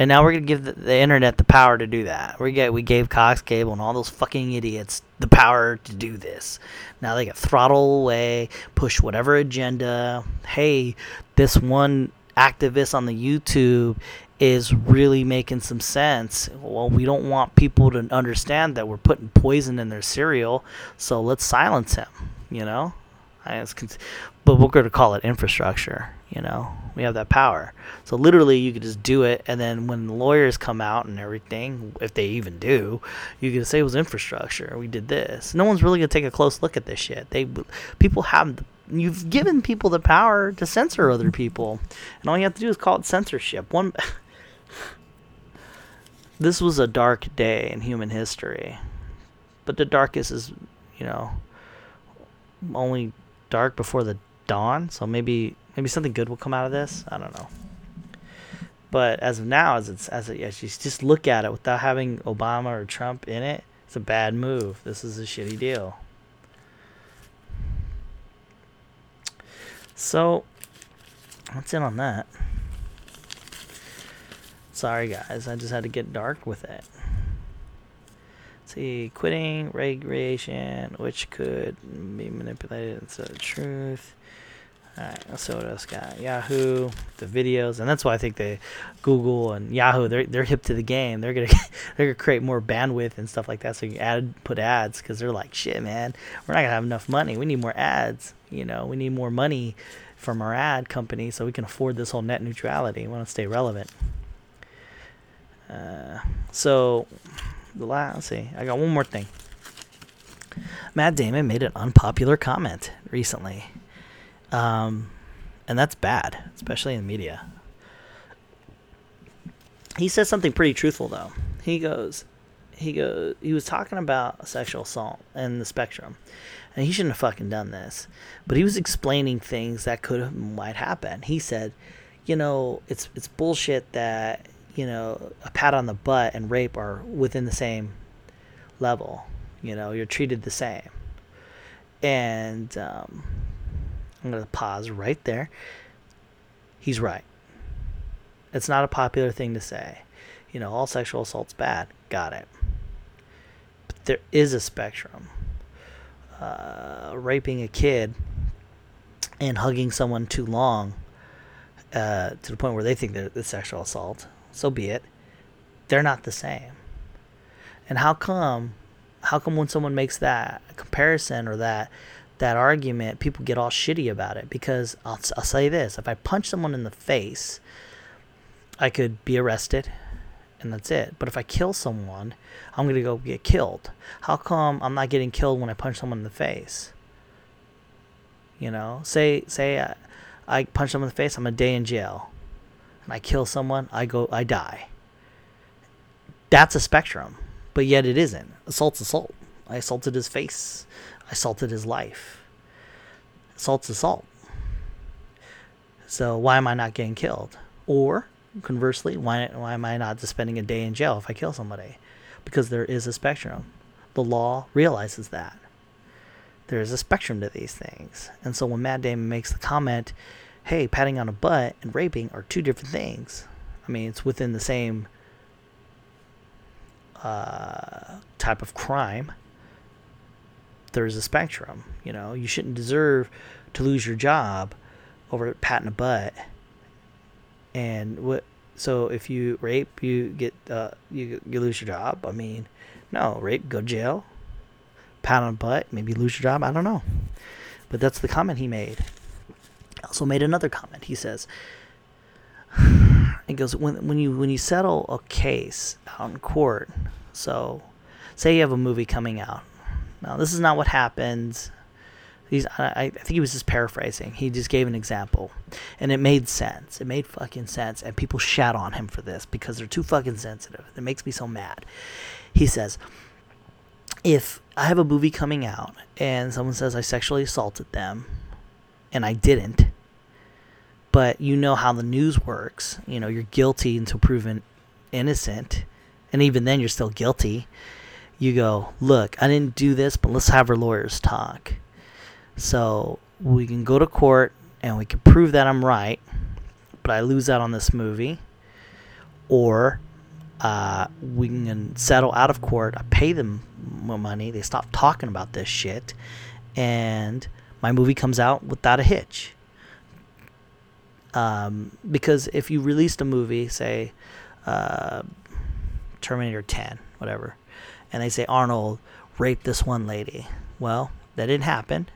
And now we're gonna give the, the internet the power to do that. We get we gave Cox Cable and all those fucking idiots the power to do this. Now they get throttle away, push whatever agenda. Hey, this one activist on the YouTube is really making some sense. Well, we don't want people to understand that we're putting poison in their cereal, so let's silence him. You know, I, but we're going to call it infrastructure. You know, we have that power. So literally, you could just do it, and then when the lawyers come out and everything, if they even do, you could say it was infrastructure. We did this. No one's really gonna take a close look at this shit. They people have the, you've given people the power to censor other people, and all you have to do is call it censorship. One. this was a dark day in human history, but the darkest is, you know, only dark before the dawn. So maybe maybe something good will come out of this. I don't know. But as of now, as it's as it, as you just look at it without having Obama or Trump in it, it's a bad move. This is a shitty deal. So, what's in on that? Sorry, guys. I just had to get dark with it. Let's see, quitting regulation, which could be manipulated into the truth. Alright, what else got. Yahoo, the videos, and that's why I think they, Google and Yahoo, they're they're hip to the game. They're gonna they're gonna create more bandwidth and stuff like that, so you add put ads because they're like, shit, man, we're not gonna have enough money. We need more ads. You know, we need more money from our ad company so we can afford this whole net neutrality. We want to stay relevant. Uh, so, the last, let's see, I got one more thing. Matt Damon made an unpopular comment recently. Um, and that's bad, especially in media. He says something pretty truthful though. He goes, he goes, he was talking about sexual assault and the spectrum, and he shouldn't have fucking done this, but he was explaining things that could have, might happen. He said, you know, it's it's bullshit that you know a pat on the butt and rape are within the same level. You know, you're treated the same, and um, I'm going to pause right there. He's right. It's not a popular thing to say. You know, all sexual assault's bad. Got it. But there is a spectrum. Uh, raping a kid and hugging someone too long uh, to the point where they think that it's sexual assault, so be it. They're not the same. And how come? How come when someone makes that comparison or that that argument, people get all shitty about it because I'll, I'll say this if I punch someone in the face, I could be arrested and that's it. But if I kill someone, I'm going to go get killed. How come I'm not getting killed when I punch someone in the face? You know, say say I, I punch someone in the face, I'm a day in jail. And I kill someone, I go I die. That's a spectrum, but yet it isn't. Assault's assault. I assaulted his face. I salted his life. Salt's assault. So why am I not getting killed? Or conversely, why why am I not just spending a day in jail if I kill somebody? Because there is a spectrum. The law realizes that. There is a spectrum to these things. And so when Matt Damon makes the comment, hey, patting on a butt and raping are two different things. I mean, it's within the same uh, type of crime there's a spectrum. You know, you shouldn't deserve to lose your job over patting a butt. And what? So if you rape, you get uh, you you lose your job. I mean, no, rape, go to jail. Pat on butt, maybe lose your job. I don't know. But that's the comment he made. Also made another comment. He says, he goes when when you when you settle a case out in court. So, say you have a movie coming out now, this is not what happens. He's, I, I think he was just paraphrasing. He just gave an example, and it made sense. It made fucking sense, and people shat on him for this because they're too fucking sensitive. It makes me so mad. He says, if I have a movie coming out and someone says I sexually assaulted them, and I didn't, but you know how the news works. You know, you're guilty until proven innocent, and even then you're still guilty you go, look, I didn't do this, but let's have our lawyers talk. So we can go to court and we can prove that I'm right, but I lose out on this movie. or uh, we can settle out of court. I pay them money. They stop talking about this shit, and my movie comes out without a hitch. Um, because if you released a movie, say uh, Terminator 10, whatever, and they say Arnold raped this one lady, well, that didn't happen.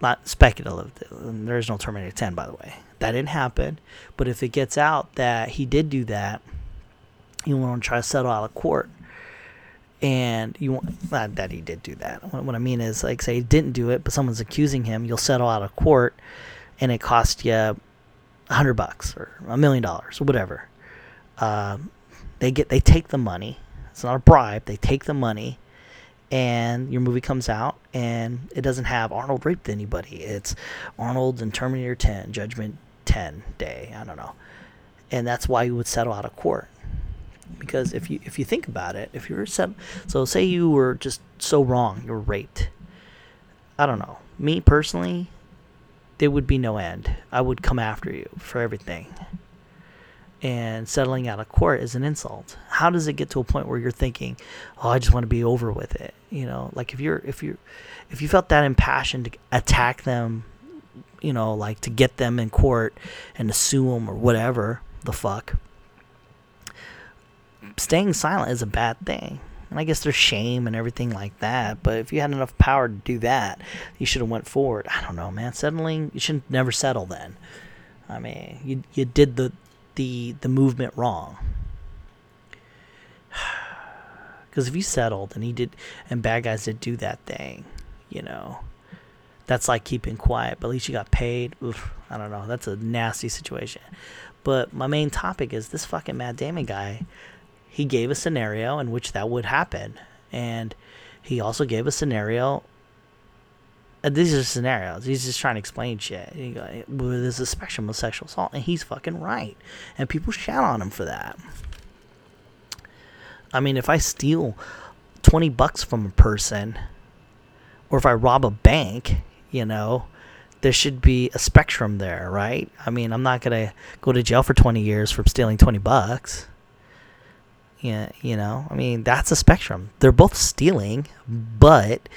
Not speculative. There is no Terminator 10, by the way. That didn't happen. But if it gets out that he did do that, you want to try to settle out of court and you want not that he did do that what, what i mean is like say he didn't do it but someone's accusing him you'll settle out of court and it costs you a hundred bucks or a million dollars or whatever um, they get they take the money it's not a bribe they take the money and your movie comes out and it doesn't have arnold raped anybody it's arnold and terminator 10 judgment 10 day i don't know and that's why you would settle out of court because if you if you think about it, if you were set, so say you were just so wrong, you were raped. I don't know. Me personally, there would be no end. I would come after you for everything. And settling out of court is an insult. How does it get to a point where you're thinking, "Oh, I just want to be over with it"? You know, like if you're if you if you felt that impassioned to attack them, you know, like to get them in court and to sue them or whatever the fuck staying silent is a bad thing. And I guess there's shame and everything like that. But if you had enough power to do that, you should have went forward. I don't know, man. Settling, you should never settle then. I mean, you you did the the the movement wrong. Because if he settled and he did, and bad guys did do that thing, you know, that's like keeping quiet. But at least you got paid. Oof, I don't know. That's a nasty situation. But my main topic is this fucking Matt Damon guy he gave a scenario in which that would happen. And he also gave a scenario. Uh, these are scenarios. He's just trying to explain shit. He, there's a spectrum of sexual assault, and he's fucking right. And people shout on him for that. I mean, if I steal 20 bucks from a person, or if I rob a bank, you know, there should be a spectrum there, right? I mean, I'm not going to go to jail for 20 years for stealing 20 bucks. Yeah, you know, I mean, that's a spectrum. They're both stealing, but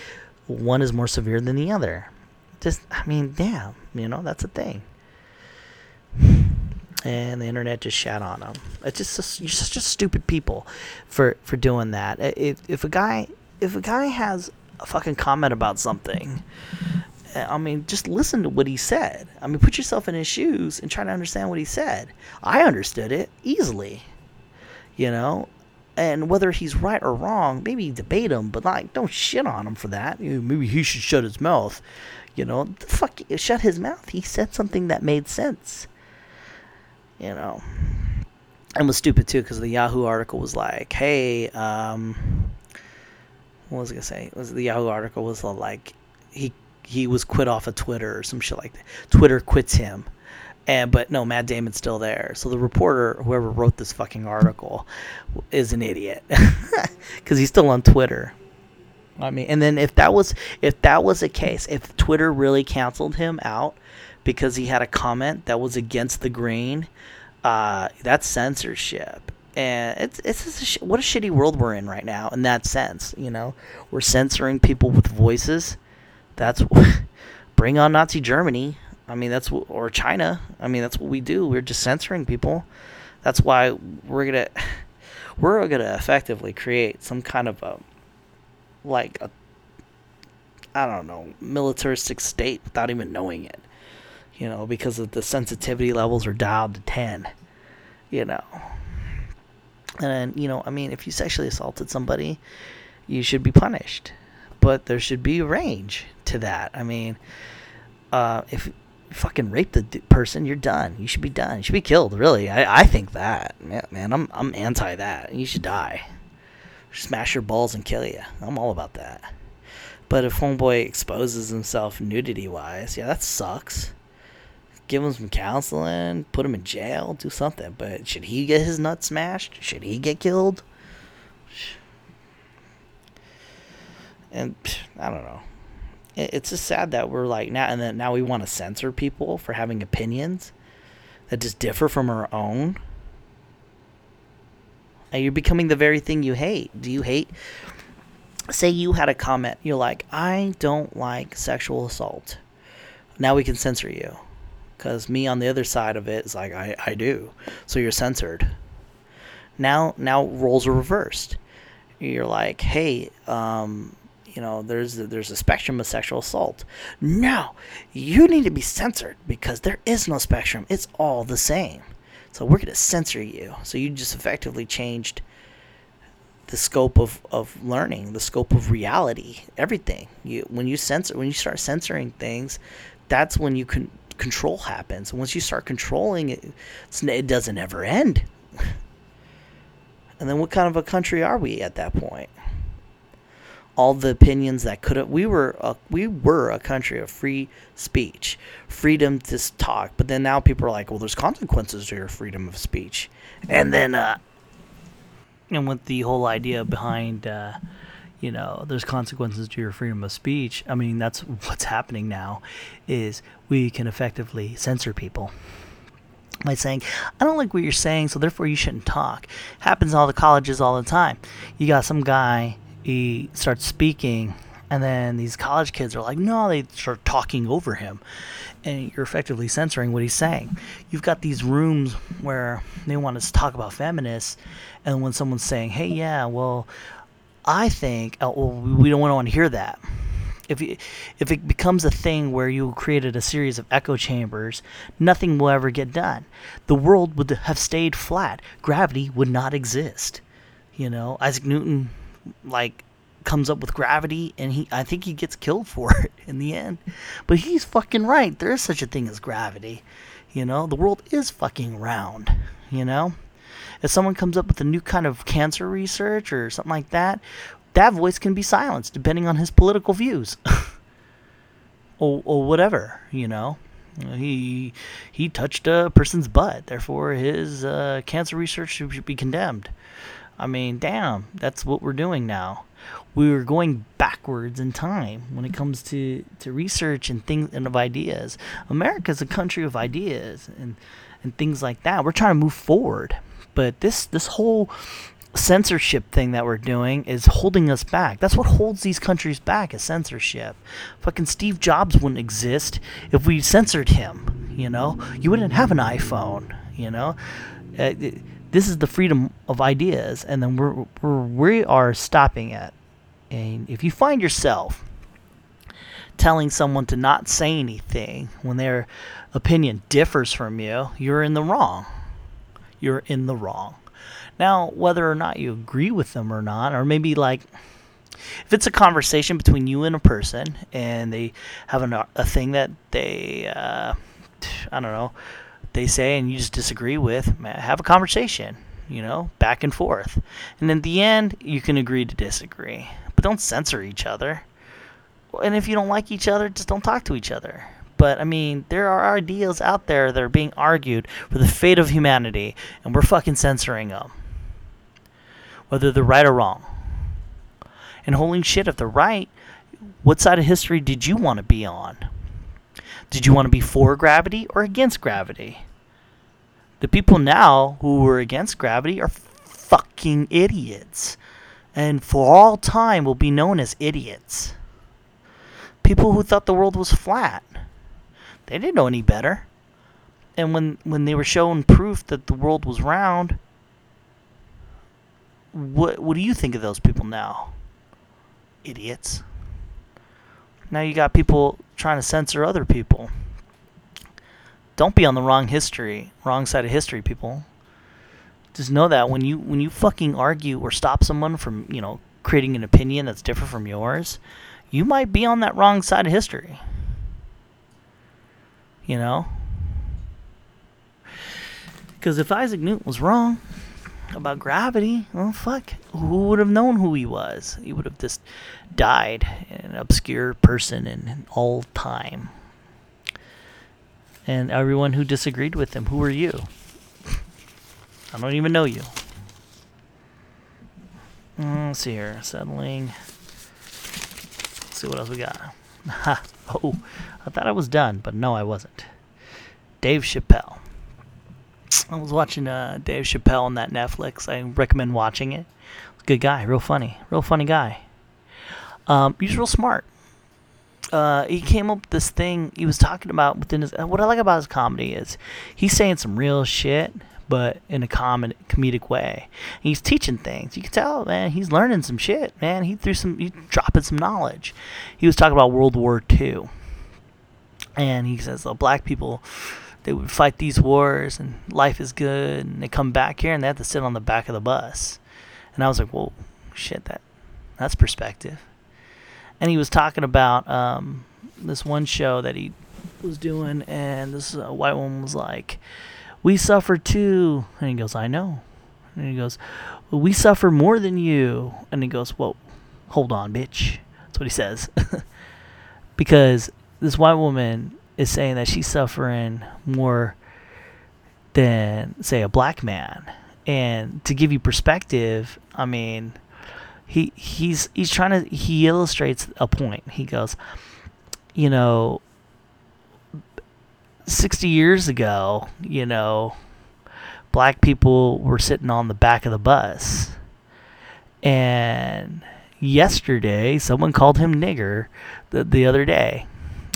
one is more severe than the other. Just, I mean, damn, you know, that's a thing. And the internet just shat on them. It's just you're such a stupid people for for doing that. If if a guy if a guy has a fucking comment about something, eh, I mean, just listen to what he said. I mean, put yourself in his shoes and try to understand what he said. I understood it easily. You know, and whether he's right or wrong, maybe debate him, but like don't shit on him for that. Maybe he should shut his mouth. You know, the fuck, shut his mouth. He said something that made sense. You know, and was stupid too because the Yahoo article was like, "Hey, um, what was I gonna say? It was the Yahoo article was like he he was quit off of Twitter or some shit like that. Twitter quits him." And but no, Matt Damon's still there. So the reporter, whoever wrote this fucking article, is an idiot because he's still on Twitter. I mean, and then if that was if that was a case, if Twitter really canceled him out because he had a comment that was against the grain, uh, that's censorship. And it's it's a sh- what a shitty world we're in right now. In that sense, you know, we're censoring people with voices. That's bring on Nazi Germany. I mean, that's what, or China. I mean, that's what we do. We're just censoring people. That's why we're gonna we're gonna effectively create some kind of a like a I don't know militaristic state without even knowing it. You know, because of the sensitivity levels are dialed to ten. You know, and you know, I mean, if you sexually assaulted somebody, you should be punished, but there should be a range to that. I mean, uh, if fucking rape the d- person, you're done. You should be done. You should be killed. Really, I, I think that man, man. I'm I'm anti that. You should die. Smash your balls and kill you. I'm all about that. But if homeboy exposes himself nudity wise, yeah, that sucks. Give him some counseling, put him in jail, do something. But should he get his nuts smashed? Should he get killed? And I don't know it's just sad that we're like now and then now we want to censor people for having opinions that just differ from our own And you're becoming the very thing you hate. Do you hate? Say you had a comment. You're like, I don't like sexual assault. Now we can censor you. Because me on the other side of it is like, I, I do. So you're censored. Now, now roles are reversed. You're like, hey, um, you know, there's there's a spectrum of sexual assault. No, you need to be censored because there is no spectrum. It's all the same. So we're going to censor you. So you just effectively changed the scope of, of learning, the scope of reality, everything. You when you censor when you start censoring things, that's when you can control happens. Once you start controlling it, it doesn't ever end. and then what kind of a country are we at that point? All the opinions that could have we were a, we were a country of free speech freedom to talk but then now people are like well there's consequences to your freedom of speech and then uh and with the whole idea behind uh you know there's consequences to your freedom of speech i mean that's what's happening now is we can effectively censor people by saying, I don't like what you're saying, so therefore you shouldn't talk. Happens in all the colleges all the time. You got some guy he starts speaking and then these college kids are like no they start talking over him and you're effectively censoring what he's saying you've got these rooms where they want to talk about feminists and when someone's saying hey yeah well i think oh, well, we don't want to hear that if if it becomes a thing where you created a series of echo chambers, nothing will ever get done. The world would have stayed flat. Gravity would not exist. You know, Isaac Newton like comes up with gravity and he I think he gets killed for it in the end. But he's fucking right. There is such a thing as gravity. You know, the world is fucking round, you know? If someone comes up with a new kind of cancer research or something like that, that voice can be silenced depending on his political views. or, or whatever, you know. He he touched a person's butt, therefore his uh, cancer research should be condemned. I mean, damn, that's what we're doing now. We're going backwards in time when it comes to, to research and things and of ideas. America's a country of ideas and and things like that. We're trying to move forward, but this this whole censorship thing that we're doing is holding us back. That's what holds these countries back is censorship. Fucking Steve Jobs wouldn't exist if we censored him, you know? You wouldn't have an iPhone, you know? Uh, it, this is the freedom of ideas, and then we're, we're we are stopping it. And if you find yourself telling someone to not say anything when their opinion differs from you, you're in the wrong. You're in the wrong. Now, whether or not you agree with them or not, or maybe like if it's a conversation between you and a person and they have an, a thing that they, uh, I don't know, they say and you just disagree with, have a conversation, you know, back and forth. And in the end, you can agree to disagree. But don't censor each other. And if you don't like each other, just don't talk to each other. But I mean, there are ideas out there that are being argued for the fate of humanity, and we're fucking censoring them. Whether they're right or wrong. And holding shit, if they're right, what side of history did you want to be on? Did you want to be for gravity or against gravity? The people now who were against gravity are fucking idiots. And for all time will be known as idiots. People who thought the world was flat. They didn't know any better. And when, when they were shown proof that the world was round, what what do you think of those people now? Idiots. Now you got people trying to censor other people. Don't be on the wrong history, wrong side of history, people. Just know that when you when you fucking argue or stop someone from, you know, creating an opinion that's different from yours, you might be on that wrong side of history. You know? Because if Isaac Newton was wrong, about gravity, well, fuck, who would have known who he was? He would have just died, an obscure person in all time. And everyone who disagreed with him, who are you? I don't even know you. Mm, let's see here, settling. Let's see what else we got. oh, I thought I was done, but no, I wasn't. Dave Chappelle. I was watching uh, Dave Chappelle on that Netflix. I recommend watching it. Good guy, real funny, real funny guy. Um, he's real smart. Uh, he came up with this thing he was talking about within his. What I like about his comedy is he's saying some real shit, but in a common comedic way. He's teaching things. You can tell, man. He's learning some shit, man. He threw some, he's dropping some knowledge. He was talking about World War II, and he says, "The black people." They would fight these wars and life is good, and they come back here and they have to sit on the back of the bus. And I was like, "Whoa, shit! That that's perspective." And he was talking about um, this one show that he was doing, and this uh, white woman was like, "We suffer too," and he goes, "I know," and he goes, well, "We suffer more than you," and he goes, "Whoa, hold on, bitch." That's what he says, because this white woman is saying that she's suffering more than say a black man, and to give you perspective, I mean he he's he's trying to he illustrates a point. He goes, you know, 60 years ago, you know, black people were sitting on the back of the bus. And yesterday, someone called him nigger the, the other day.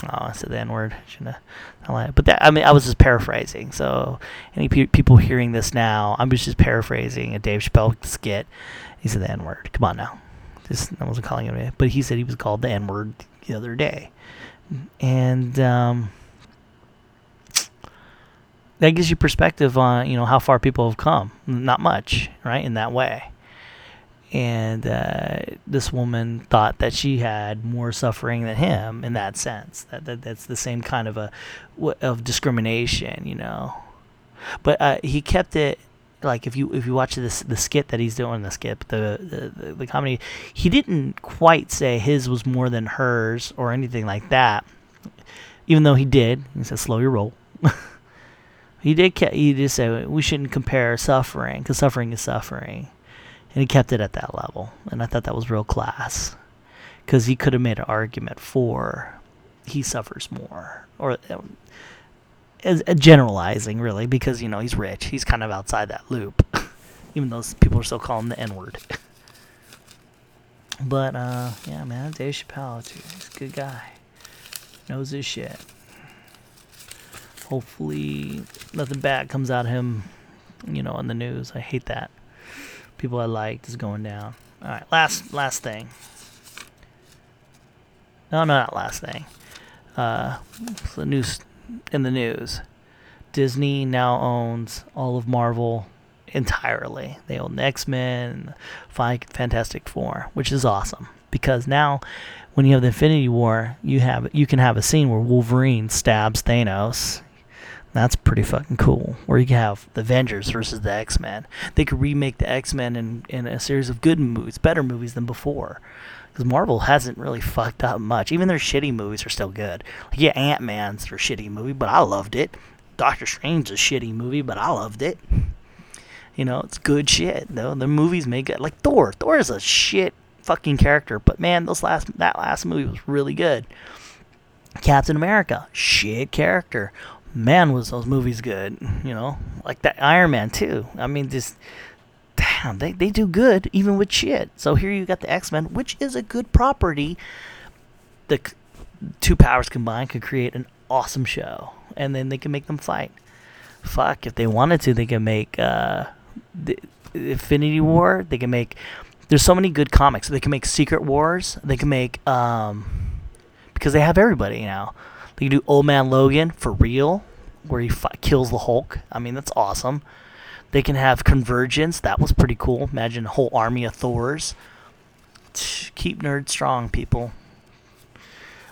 Oh, I said the N word. Shouldn't have. But that, I mean, I was just paraphrasing. So, any pe- people hearing this now, I'm just paraphrasing a Dave Chappelle skit. He said the N word. Come on now. Just, I wasn't calling him it. But he said he was called the N word the other day. And, um, that gives you perspective on you know how far people have come. Not much, right? In that way. And uh, this woman thought that she had more suffering than him in that sense. That, that that's the same kind of a of discrimination, you know. But uh, he kept it like if you if you watch this the skit that he's doing the skit the, the the comedy he didn't quite say his was more than hers or anything like that even though he did he said slow your roll he did he did say we shouldn't compare suffering because suffering is suffering and he kept it at that level. And i thought that was real class. Because he could have made an argument for he suffers more. Or as, as generalizing really because you know he's rich. He's kind of outside that loop. Even though people are still calling him the n-word. But uh yeah man dave chappelle too he's a good guy. Knows his shit. Hopefully nothing bad comes out of him you know on the news. I hate that people i liked is going down all right last last thing no no not last thing uh the news in the news. Disney now owns all of Marvel entirely. They own X Men, Fantastic Four, which is awesome because now when you have the Infinity War, you have you can have a scene where Wolverine stabs Thanos. That's pretty fucking cool. Where you can have the Avengers versus the X Men. They could remake the X Men in, in a series of good movies, better movies than before because Marvel hasn't really fucked up much. Even their shitty movies are still good. Like, yeah, Ant Man's their shitty movie, but I loved it. Doctor Strange's a shitty movie, but I loved it. You know, it's good shit though. The movies make it like Thor. Thor is a shit fucking character, but man, those last that last movie was really good. Captain America, shit character. Man, was those movies good. You know, like that Iron Man too. I mean, just damn, they, they do good even with shit. So here you got the X Men, which is a good property. The c- two powers combined could create an awesome show, and then they can make them fight. Fuck, if they wanted to, they can make uh, the Infinity War. They can make. There's so many good comics. They can make Secret Wars. They can make um, because they have everybody now. They can do Old Man Logan for real, where he fi- kills the Hulk. I mean, that's awesome. They can have convergence. That was pretty cool. Imagine a whole army of Thors. Keep nerds strong, people.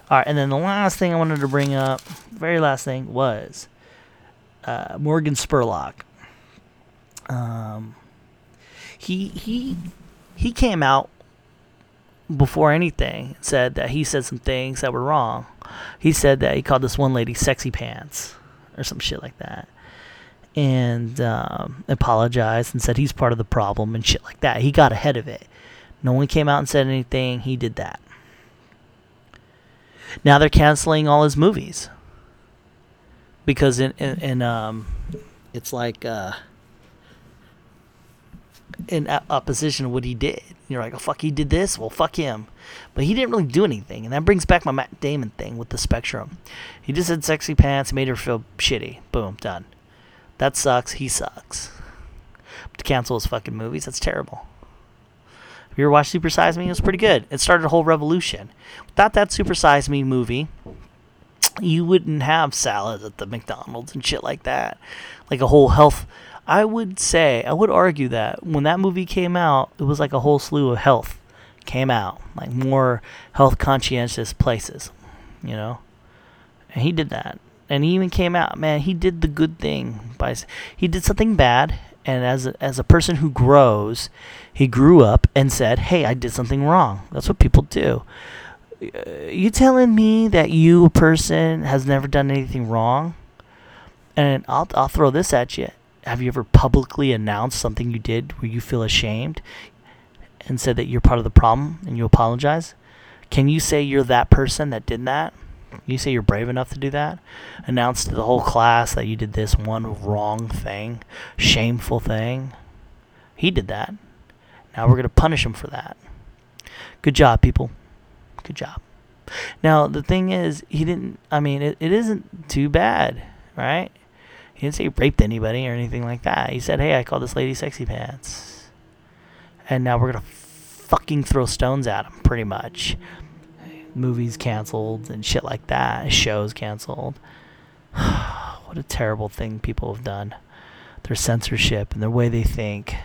All right, and then the last thing I wanted to bring up, very last thing, was uh, Morgan Spurlock. Um, he he he came out before anything said that he said some things that were wrong. He said that he called this one lady sexy pants or some shit like that and um, apologized and said he's part of the problem and shit like that. He got ahead of it. No one came out and said anything. He did that. Now they're canceling all his movies because in in, in um it's like uh, in opposition to what he did. You're like, oh fuck, he did this. Well, fuck him. But he didn't really do anything, and that brings back my Matt Damon thing with the Spectrum. He just had sexy pants, made her feel shitty. Boom, done. That sucks. He sucks. But to cancel his fucking movies, that's terrible. Have you ever watched Super Size Me? It was pretty good. It started a whole revolution. Without that Super Size Me movie, you wouldn't have salads at the McDonald's and shit like that. Like a whole health. I would say, I would argue that when that movie came out, it was like a whole slew of health came out, like more health conscientious places, you know. And he did that, and he even came out, man. He did the good thing by he did something bad, and as a, as a person who grows, he grew up and said, "Hey, I did something wrong." That's what people do. Uh, You telling me that you, a person, has never done anything wrong? And I'll I'll throw this at you. Have you ever publicly announced something you did where you feel ashamed and said that you're part of the problem and you apologize? Can you say you're that person that did that? Can You say you're brave enough to do that? Announce to the whole class that you did this one wrong thing, shameful thing. He did that. Now we're going to punish him for that. Good job, people. Good job. Now, the thing is, he didn't, I mean, it, it isn't too bad, right? He didn't say he raped anybody or anything like that. He said, hey, I called this lady sexy pants. And now we're going to fucking throw stones at him, pretty much. Movies canceled and shit like that. Shows canceled. what a terrible thing people have done. Their censorship and their way they think.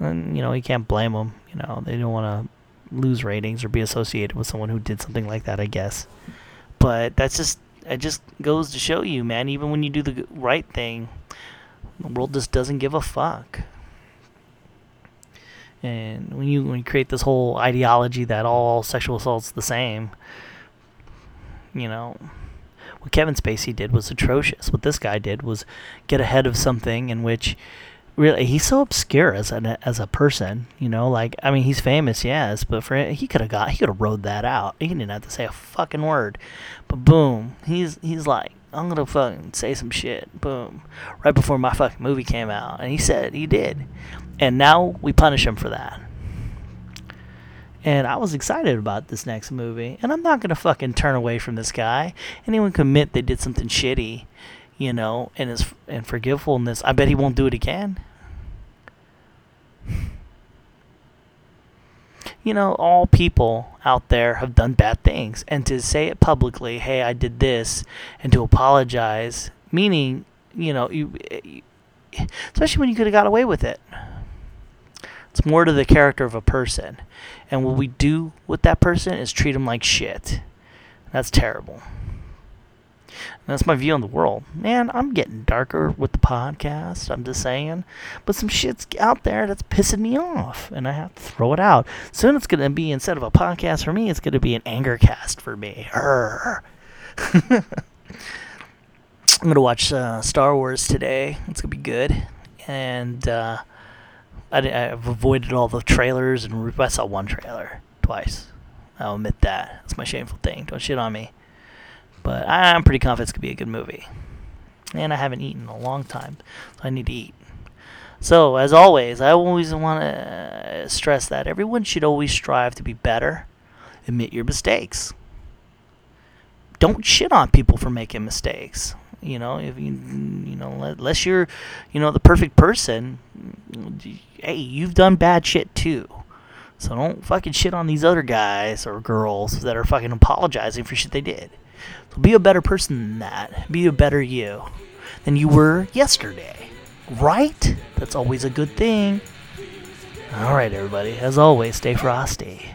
And, you know, you can't blame them. You know, they don't want to lose ratings or be associated with someone who did something like that, I guess. But that's just it just goes to show you, man, even when you do the right thing, the world just doesn't give a fuck. And when you when you create this whole ideology that all sexual assault's the same, you know, what Kevin Spacey did was atrocious. What this guy did was get ahead of something in which really he's so obscure as an as a person, you know, like I mean he's famous, yes, but for he could have got he could have rode that out. He didn't have to say a fucking word. But boom, he's he's like I'm gonna fucking say some shit. Boom, right before my fucking movie came out, and he said he did, and now we punish him for that. And I was excited about this next movie, and I'm not gonna fucking turn away from this guy. Anyone commit they did something shitty, you know, and his and forgivefulness. I bet he won't do it again. You know, all people out there have done bad things. And to say it publicly, hey, I did this, and to apologize, meaning, you know, you, you especially when you could have got away with it. It's more to the character of a person. And what we do with that person is treat them like shit. That's terrible. That's my view on the world. Man, I'm getting darker with the podcast. I'm just saying. But some shit's out there that's pissing me off. And I have to throw it out. Soon it's going to be, instead of a podcast for me, it's going to be an anger cast for me. I'm going to watch uh, Star Wars today. It's going to be good. And uh, I, I've avoided all the trailers. And I saw one trailer twice. I'll admit that. That's my shameful thing. Don't shit on me. But I'm pretty confident it's going to be a good movie. And I haven't eaten in a long time, so I need to eat. So, as always, I always want to uh, stress that everyone should always strive to be better. Admit your mistakes. Don't shit on people for making mistakes. You know, if you you know, unless you're, you know, the perfect person, hey, you've done bad shit too. So don't fucking shit on these other guys or girls that are fucking apologizing for shit they did. So be a better person than that. Be a better you than you were yesterday. Right? That's always a good thing. All right, everybody. As always, stay frosty.